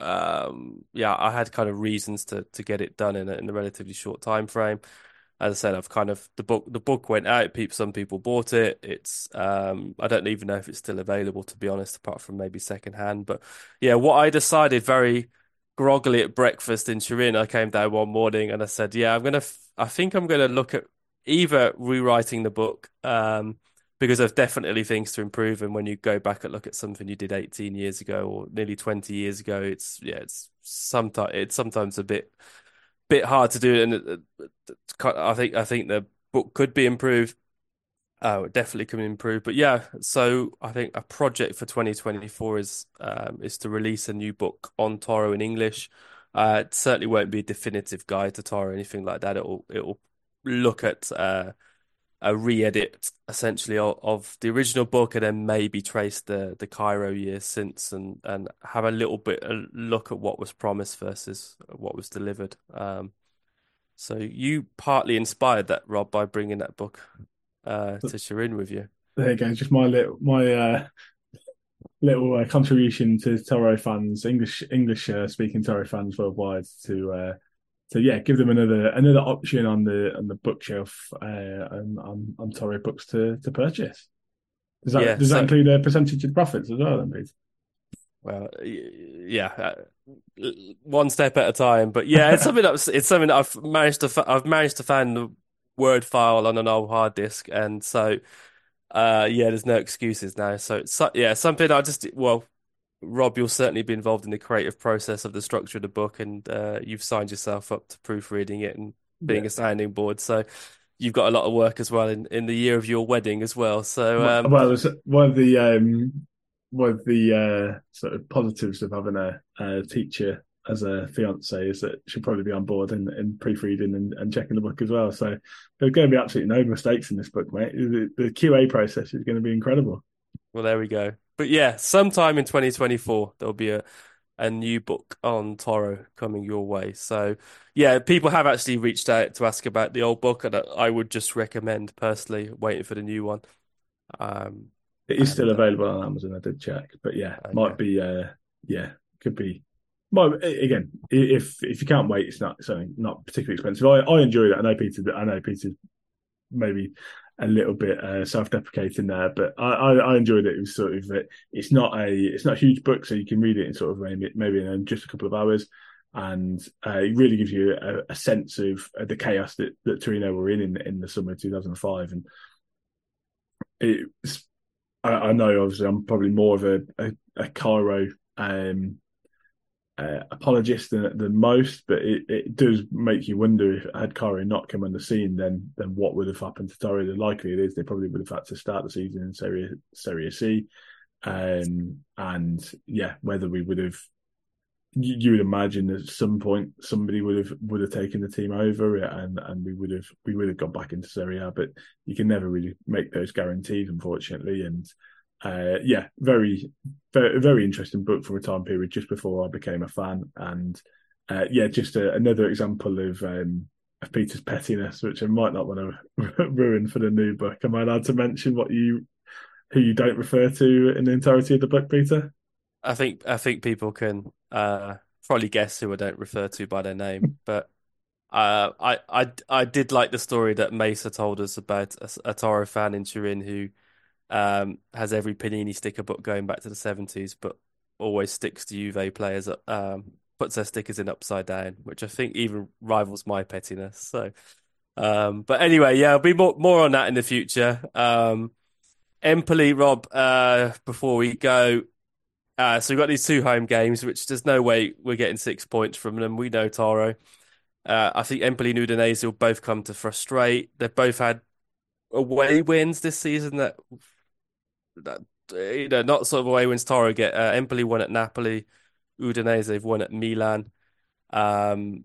um yeah I had kind of reasons to to get it done in a, in a relatively short time frame. As I said, I've kind of the book the book went out. People, some people bought it. It's um I don't even know if it's still available to be honest, apart from maybe secondhand. But yeah, what I decided very groggily at breakfast in Turin, I came down one morning and I said, yeah, I'm gonna I think I'm gonna look at either rewriting the book um because there's definitely things to improve. And when you go back and look at something you did 18 years ago or nearly 20 years ago, it's yeah, it's sometimes it's sometimes a bit bit hard to do. And I think I think the book could be improved. Oh, it definitely can improve. But yeah, so I think a project for 2024 is um, is to release a new book on Toro in English. Uh, it certainly won't be a definitive guide to Toro or anything like that. It'll it'll look at uh, a re-edit essentially of, of, the original book and then maybe trace the the Cairo years since and and have a little bit a look at what was promised versus what was delivered. Um, so you partly inspired that Rob by bringing that book uh, to Turin with you. There you go. Just my little my uh, little uh, contribution to Toro fans, English English uh, speaking Toro fans worldwide to uh, so yeah, give them another another option on the on the bookshelf uh, on, on on Toro books to to purchase. Does that yeah, does so, that include a percentage of profits as well, then, please? Well, yeah, uh, one step at a time. But yeah, it's something that it's something that I've managed to I've managed to find the word file on an old hard disk, and so uh, yeah, there's no excuses now. So it's yeah, something I just well Rob, you'll certainly be involved in the creative process of the structure of the book, and uh, you've signed yourself up to proofreading it and being yeah. a sounding board. So you've got a lot of work as well in, in the year of your wedding as well. So um... well, one of the um, one of the uh, sort of positives of having a, a, teacher as a fiance is that she'll probably be on board and, and proofreading and, and, checking the book as well. So there's going to be absolutely no mistakes in this book, mate. The, the QA process is going to be incredible. Well, there we go. But yeah, sometime in 2024 there'll be a a new book on Toro coming your way. So yeah, people have actually reached out to ask about the old book, and I would just recommend personally waiting for the new one. Um, it is still uh, available on Amazon. I did check, but yeah, okay. might be. Uh, yeah, could be. Again, if if you can't wait, it's not something not particularly expensive. I, I enjoy that. I know Peter. I know Peter. Maybe a little bit uh, self-deprecating there, but I, I, I, enjoyed it. It was sort of it's not a it's not a huge book, so you can read it in sort of maybe, maybe in just a couple of hours, and uh, it really gives you a, a sense of uh, the chaos that, that Torino were in, in in the summer of 2005. And it's I, I know obviously I'm probably more of a a, a Cairo um, uh, apologist than, than most, but it, it does make you wonder if had Cairo not come on the scene, then then what would have happened to Toro? The likely it is they probably would have had to start the season in Serie Serie C, um, and yeah, whether we would have. You, you would imagine at some point somebody would have would have taken the team over and and we would have we would have gone back into Serie A, but you can never really make those guarantees, unfortunately. And uh, yeah, very, very, very interesting book from a time period just before I became a fan, and uh, yeah, just a, another example of um, of Peter's pettiness, which I might not want to [laughs] ruin for the new book. Am I allowed to mention what you who you don't refer to in the entirety of the book, Peter? I think I think people can uh, probably guess who I don't refer to by their name, [laughs] but. Uh, I, I I did like the story that Mesa told us about a, a Toro fan in Turin who um, has every Panini sticker book going back to the 70s, but always sticks to Juve players, um, puts their stickers in upside down, which I think even rivals my pettiness. So, um, but anyway, yeah, I'll be more more on that in the future. Um, Empoli, Rob. Uh, before we go, uh, so we've got these two home games, which there's no way we're getting six points from them. We know Toro. Uh, I think Empoli and Udinese will both come to frustrate. They've both had away wins this season that that you know not sort of away wins Toro get. Uh, Empoli won at Napoli, Udinese they've won at Milan. Um,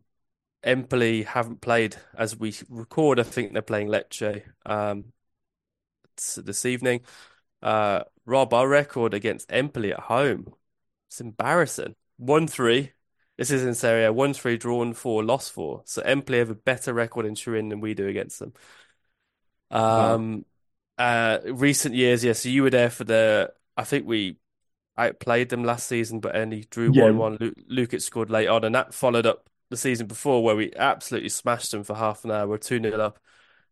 Empoli haven't played as we record. I think they're playing Lecce um, this evening. Uh, Rob, our record against Empoli at home, it's embarrassing. One three. This is in Serie A. One three, drawn four, lost four. So Empoli have a better record in Turin than we do against them. Um, wow. Uh, recent years. Yeah, so you were there for the. I think we outplayed them last season, but only drew yeah. one one. Lukic scored late on, and that followed up the season before where we absolutely smashed them for half an hour. We're two 0 up.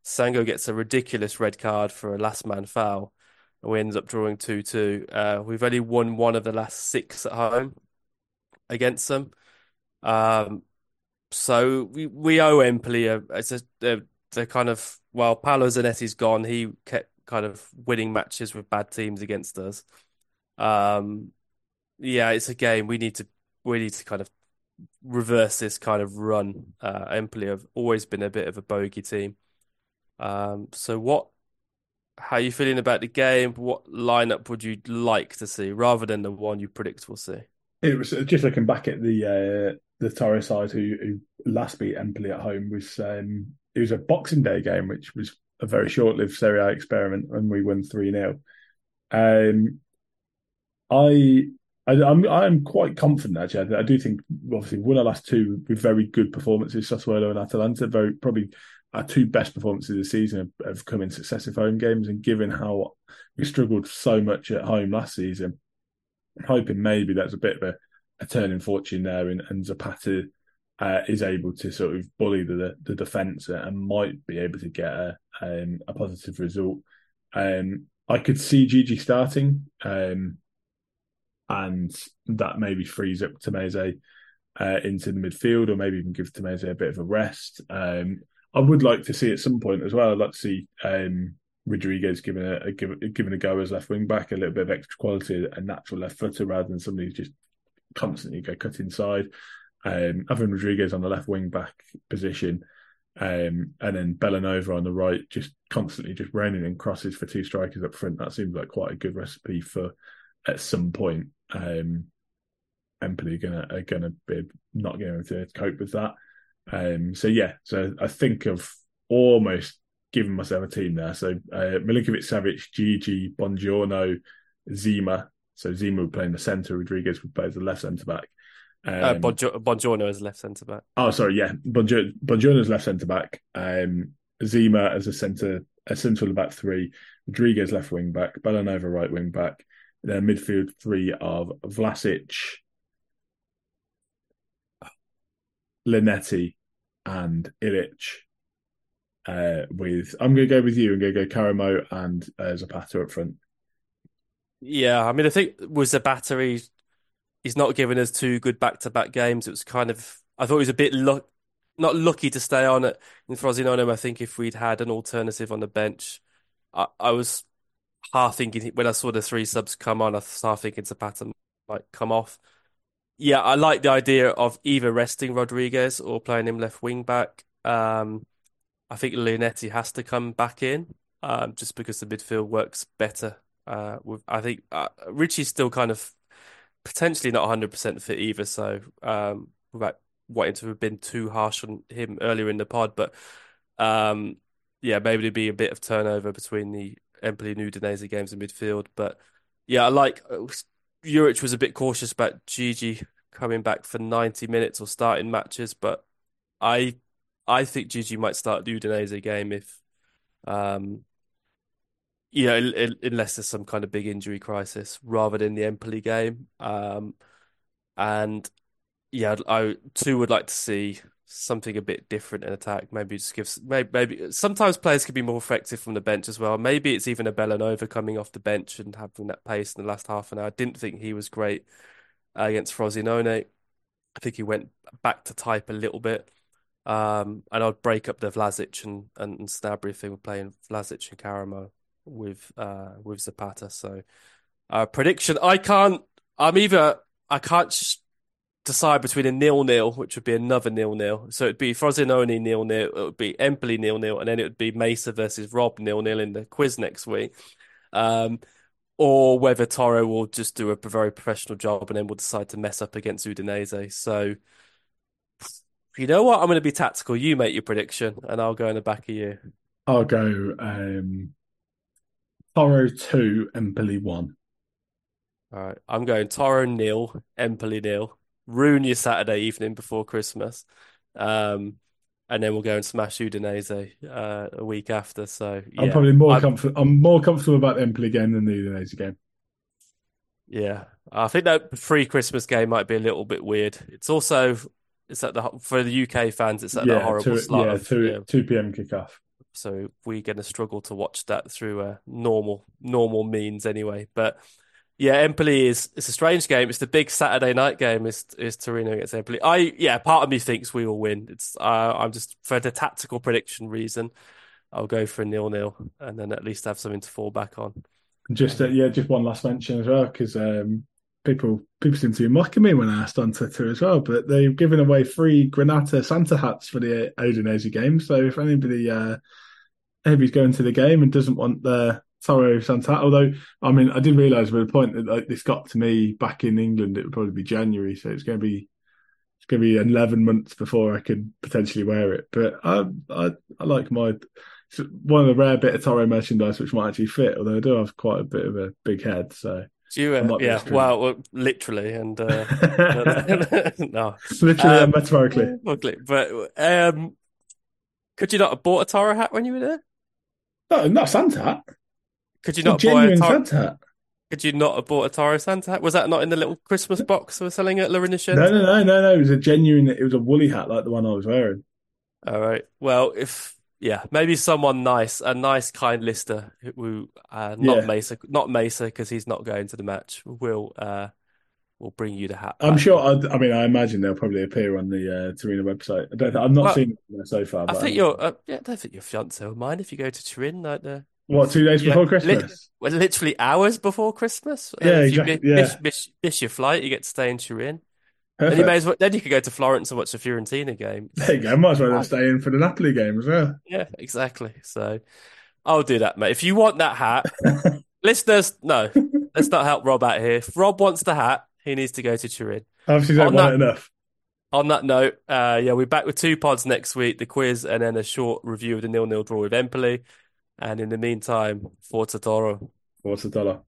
Singo gets a ridiculous red card for a last man foul, and we end up drawing two two. Uh, we've only won one of the last six at home against them. Um, so we we owe Empoli a, it's a, a they're kind of well, Paolo Zanetti's gone. He kept kind of winning matches with bad teams against us. Um, yeah, it's a game we need to we need to kind of reverse this kind of run. Uh, Empoli have always been a bit of a bogey team. Um, so what? How are you feeling about the game? What lineup would you like to see rather than the one you predict we'll see? It was just looking back at the uh, the Toro side who, who last beat Empoli at home was um, it was a Boxing Day game, which was a very short-lived Serie A experiment, and we won three 0 Um, I, I am I'm quite confident actually. I, I, do think obviously won our last two with very good performances. Sassuolo and Atalanta, very probably our two best performances of the season have, have come in successive home games. And given how we struggled so much at home last season, I'm hoping maybe that's a bit of a, a turn in fortune there, and, and Zapata uh, is able to sort of bully the the defence and might be able to get a um, a positive result. Um, I could see Djidji starting, um, and that maybe frees up Tameze uh, into the midfield, or maybe even give Tameze a bit of a rest. Um, I would like to see at some point as well. I'd like to see um, Rodriguez given a, a given a go as left wing back, a little bit of extra quality, a natural left footer rather than somebody who's just constantly go cut inside. Um, Evan Rodriguez on the left wing back position, um, and then Bellanova on the right, just constantly just raining in crosses for two strikers up front. That seems like quite a good recipe for at some point. Um, Empoli gonna are gonna be not going to cope with that. Um, so yeah, so I think of almost giving myself a team there. So uh, Milinkovic, Savic, Djidji, Buongiorno, Zima. So Zima would play in the centre. Rodriguez would play as the left centre back. Uh, um, uh, Buongiorno as left centre back. Oh, sorry, yeah, Buongiorno, Buongiorno as left centre back. Um, Zima as a centre, a central back three. Rodriguez left wing back. Bellanova right wing back. Then midfield three of Vlasic, Linetty, and Ilic. Uh, with I'm going to go with you. I'm going to go Karamoh and uh, Zapata up front. Yeah, I mean, I think was Zapata, he's, he's not given us two good back-to-back games. It was kind of I thought he was a bit luck, not lucky to stay on it in Frosinone. I think if we'd had an alternative on the bench, I, I was half thinking when I saw the three subs come on, I was half thinking Zapata might come off. Yeah, I like the idea of either resting Rodriguez or playing him left wing back. Um, I think Linetty has to come back in um, just because the midfield works better. Uh, with I think uh, Ricci's still kind of potentially not 100% fit either. So um, without wanting to have been too harsh on him earlier in the pod, but um, yeah, maybe there'd be a bit of turnover between the Empoli and Udinese games in midfield. But yeah, I like uh, Juric was a bit cautious about Djidji coming back for 90 minutes or starting matches, but I I think Djidji might start the Udinese game if, um, you know, unless there's some kind of big injury crisis, rather than the Empoli game. Um, and yeah, I too would like to see something a bit different in attack. Maybe just give maybe, maybe sometimes players could be more effective from the bench as well. Maybe it's even a Bellanova coming off the bench and having that pace in the last half an hour. I didn't think he was great against Frosinone. I think he went back to type a little bit. Um, and I'd break up the Vlasic and, and, and Sanabria thing with playing Vlasic and Karamoh with uh, with Zapata. So uh, prediction, I can't. I'm either I can't decide between a nil nil, which would be another nil nil. So it'd be Frosinone nil nil, it would be Empoli nil nil, and then it would be Mesa versus Rob nil nil in the quiz next week. Um, or whether Toro will just do a very professional job and then we'll decide to mess up against Udinese. So, you know what? I'm going to be tactical. You make your prediction, and I'll go in the back of you. I'll go um, Toro 2, Empoli 1. All right. I'm going Toro nil, Empoli nil. Ruin your Saturday evening before Christmas. Um, and then we'll go and smash Udinese uh, a week after. So yeah, I'm probably more comfortable. I'm more comfortable about the Empoli game than the Udinese game. Yeah, I think that free Christmas game might be a little bit weird. It's also it's at the for the UK fans. It's at yeah, the horrible two, slot. Yeah, of, two yeah. two p.m. kickoff. So we're going to struggle to watch that through a normal normal means anyway. But yeah, Empoli is it's a strange game. It's the big Saturday night game. Is is Torino against Empoli? I yeah, part of me thinks we will win. It's uh, I'm just for the tactical prediction reason, I'll go for a nil nil, and then at least have something to fall back on. Just uh, yeah, just one last mention as well because um, people people seem to be mocking me when I asked on Twitter as well. But they've given away free Granata Santa hats for the Udinese game. So if anybody uh, anybody's going to the game and doesn't want their Toro Santa. Although, I mean, I did realise with the point that like, this got to me back in England, it would probably be January, so it's going to be it's going to be eleven months before I could potentially wear it. But I I, I like my it's one of the rare bit of Toro merchandise which might actually fit. Although I do have quite a bit of a big head, so. You, uh, yeah, well, literally, and uh, [laughs] no, literally um, and [laughs] metaphorically. But um, could you not have bought a Toro hat when you were there? No, not Santa hat. Could you not buy a Toro Santa hat? Could you not have bought a Toro Santa hat? Was that not in the little Christmas box we were selling at La Renaissance? No, no, no, no, no. It was a genuine. It was a woolly hat like the one I was wearing. All right. Well, if yeah, maybe someone nice, a nice, kind listener who uh, not yeah. Mesa, not Mesa, because he's not going to the match. Will uh, will bring you the hat. I'm sure. I, I, mean, I imagine they'll probably appear on the uh, Torino website. I don't. I've not well, seen it so far. I think your uh, yeah, I don't think your fiance will mind if you go to Turin like the what two days before Christmas? Li- well, literally hours before Christmas. Yeah, exactly. You miss, yeah. Miss, miss, your flight, you get to stay in Turin. Then you may as well. Then you could go to Florence and watch the Fiorentina game. There you go. Might as well stay in for the Napoli game as well. Yeah, exactly. So I'll do that, mate. If you want that hat, [laughs] listeners, no, let's not help Rob out here. If Rob wants the hat, he needs to go to Turin. Obviously, don't on want that, it enough. On that note, uh, yeah, we're back with two pods next week: the quiz and then a short review of the nil-nil draw with Empoli. And in the meantime, Forza Toro. Forza Toro.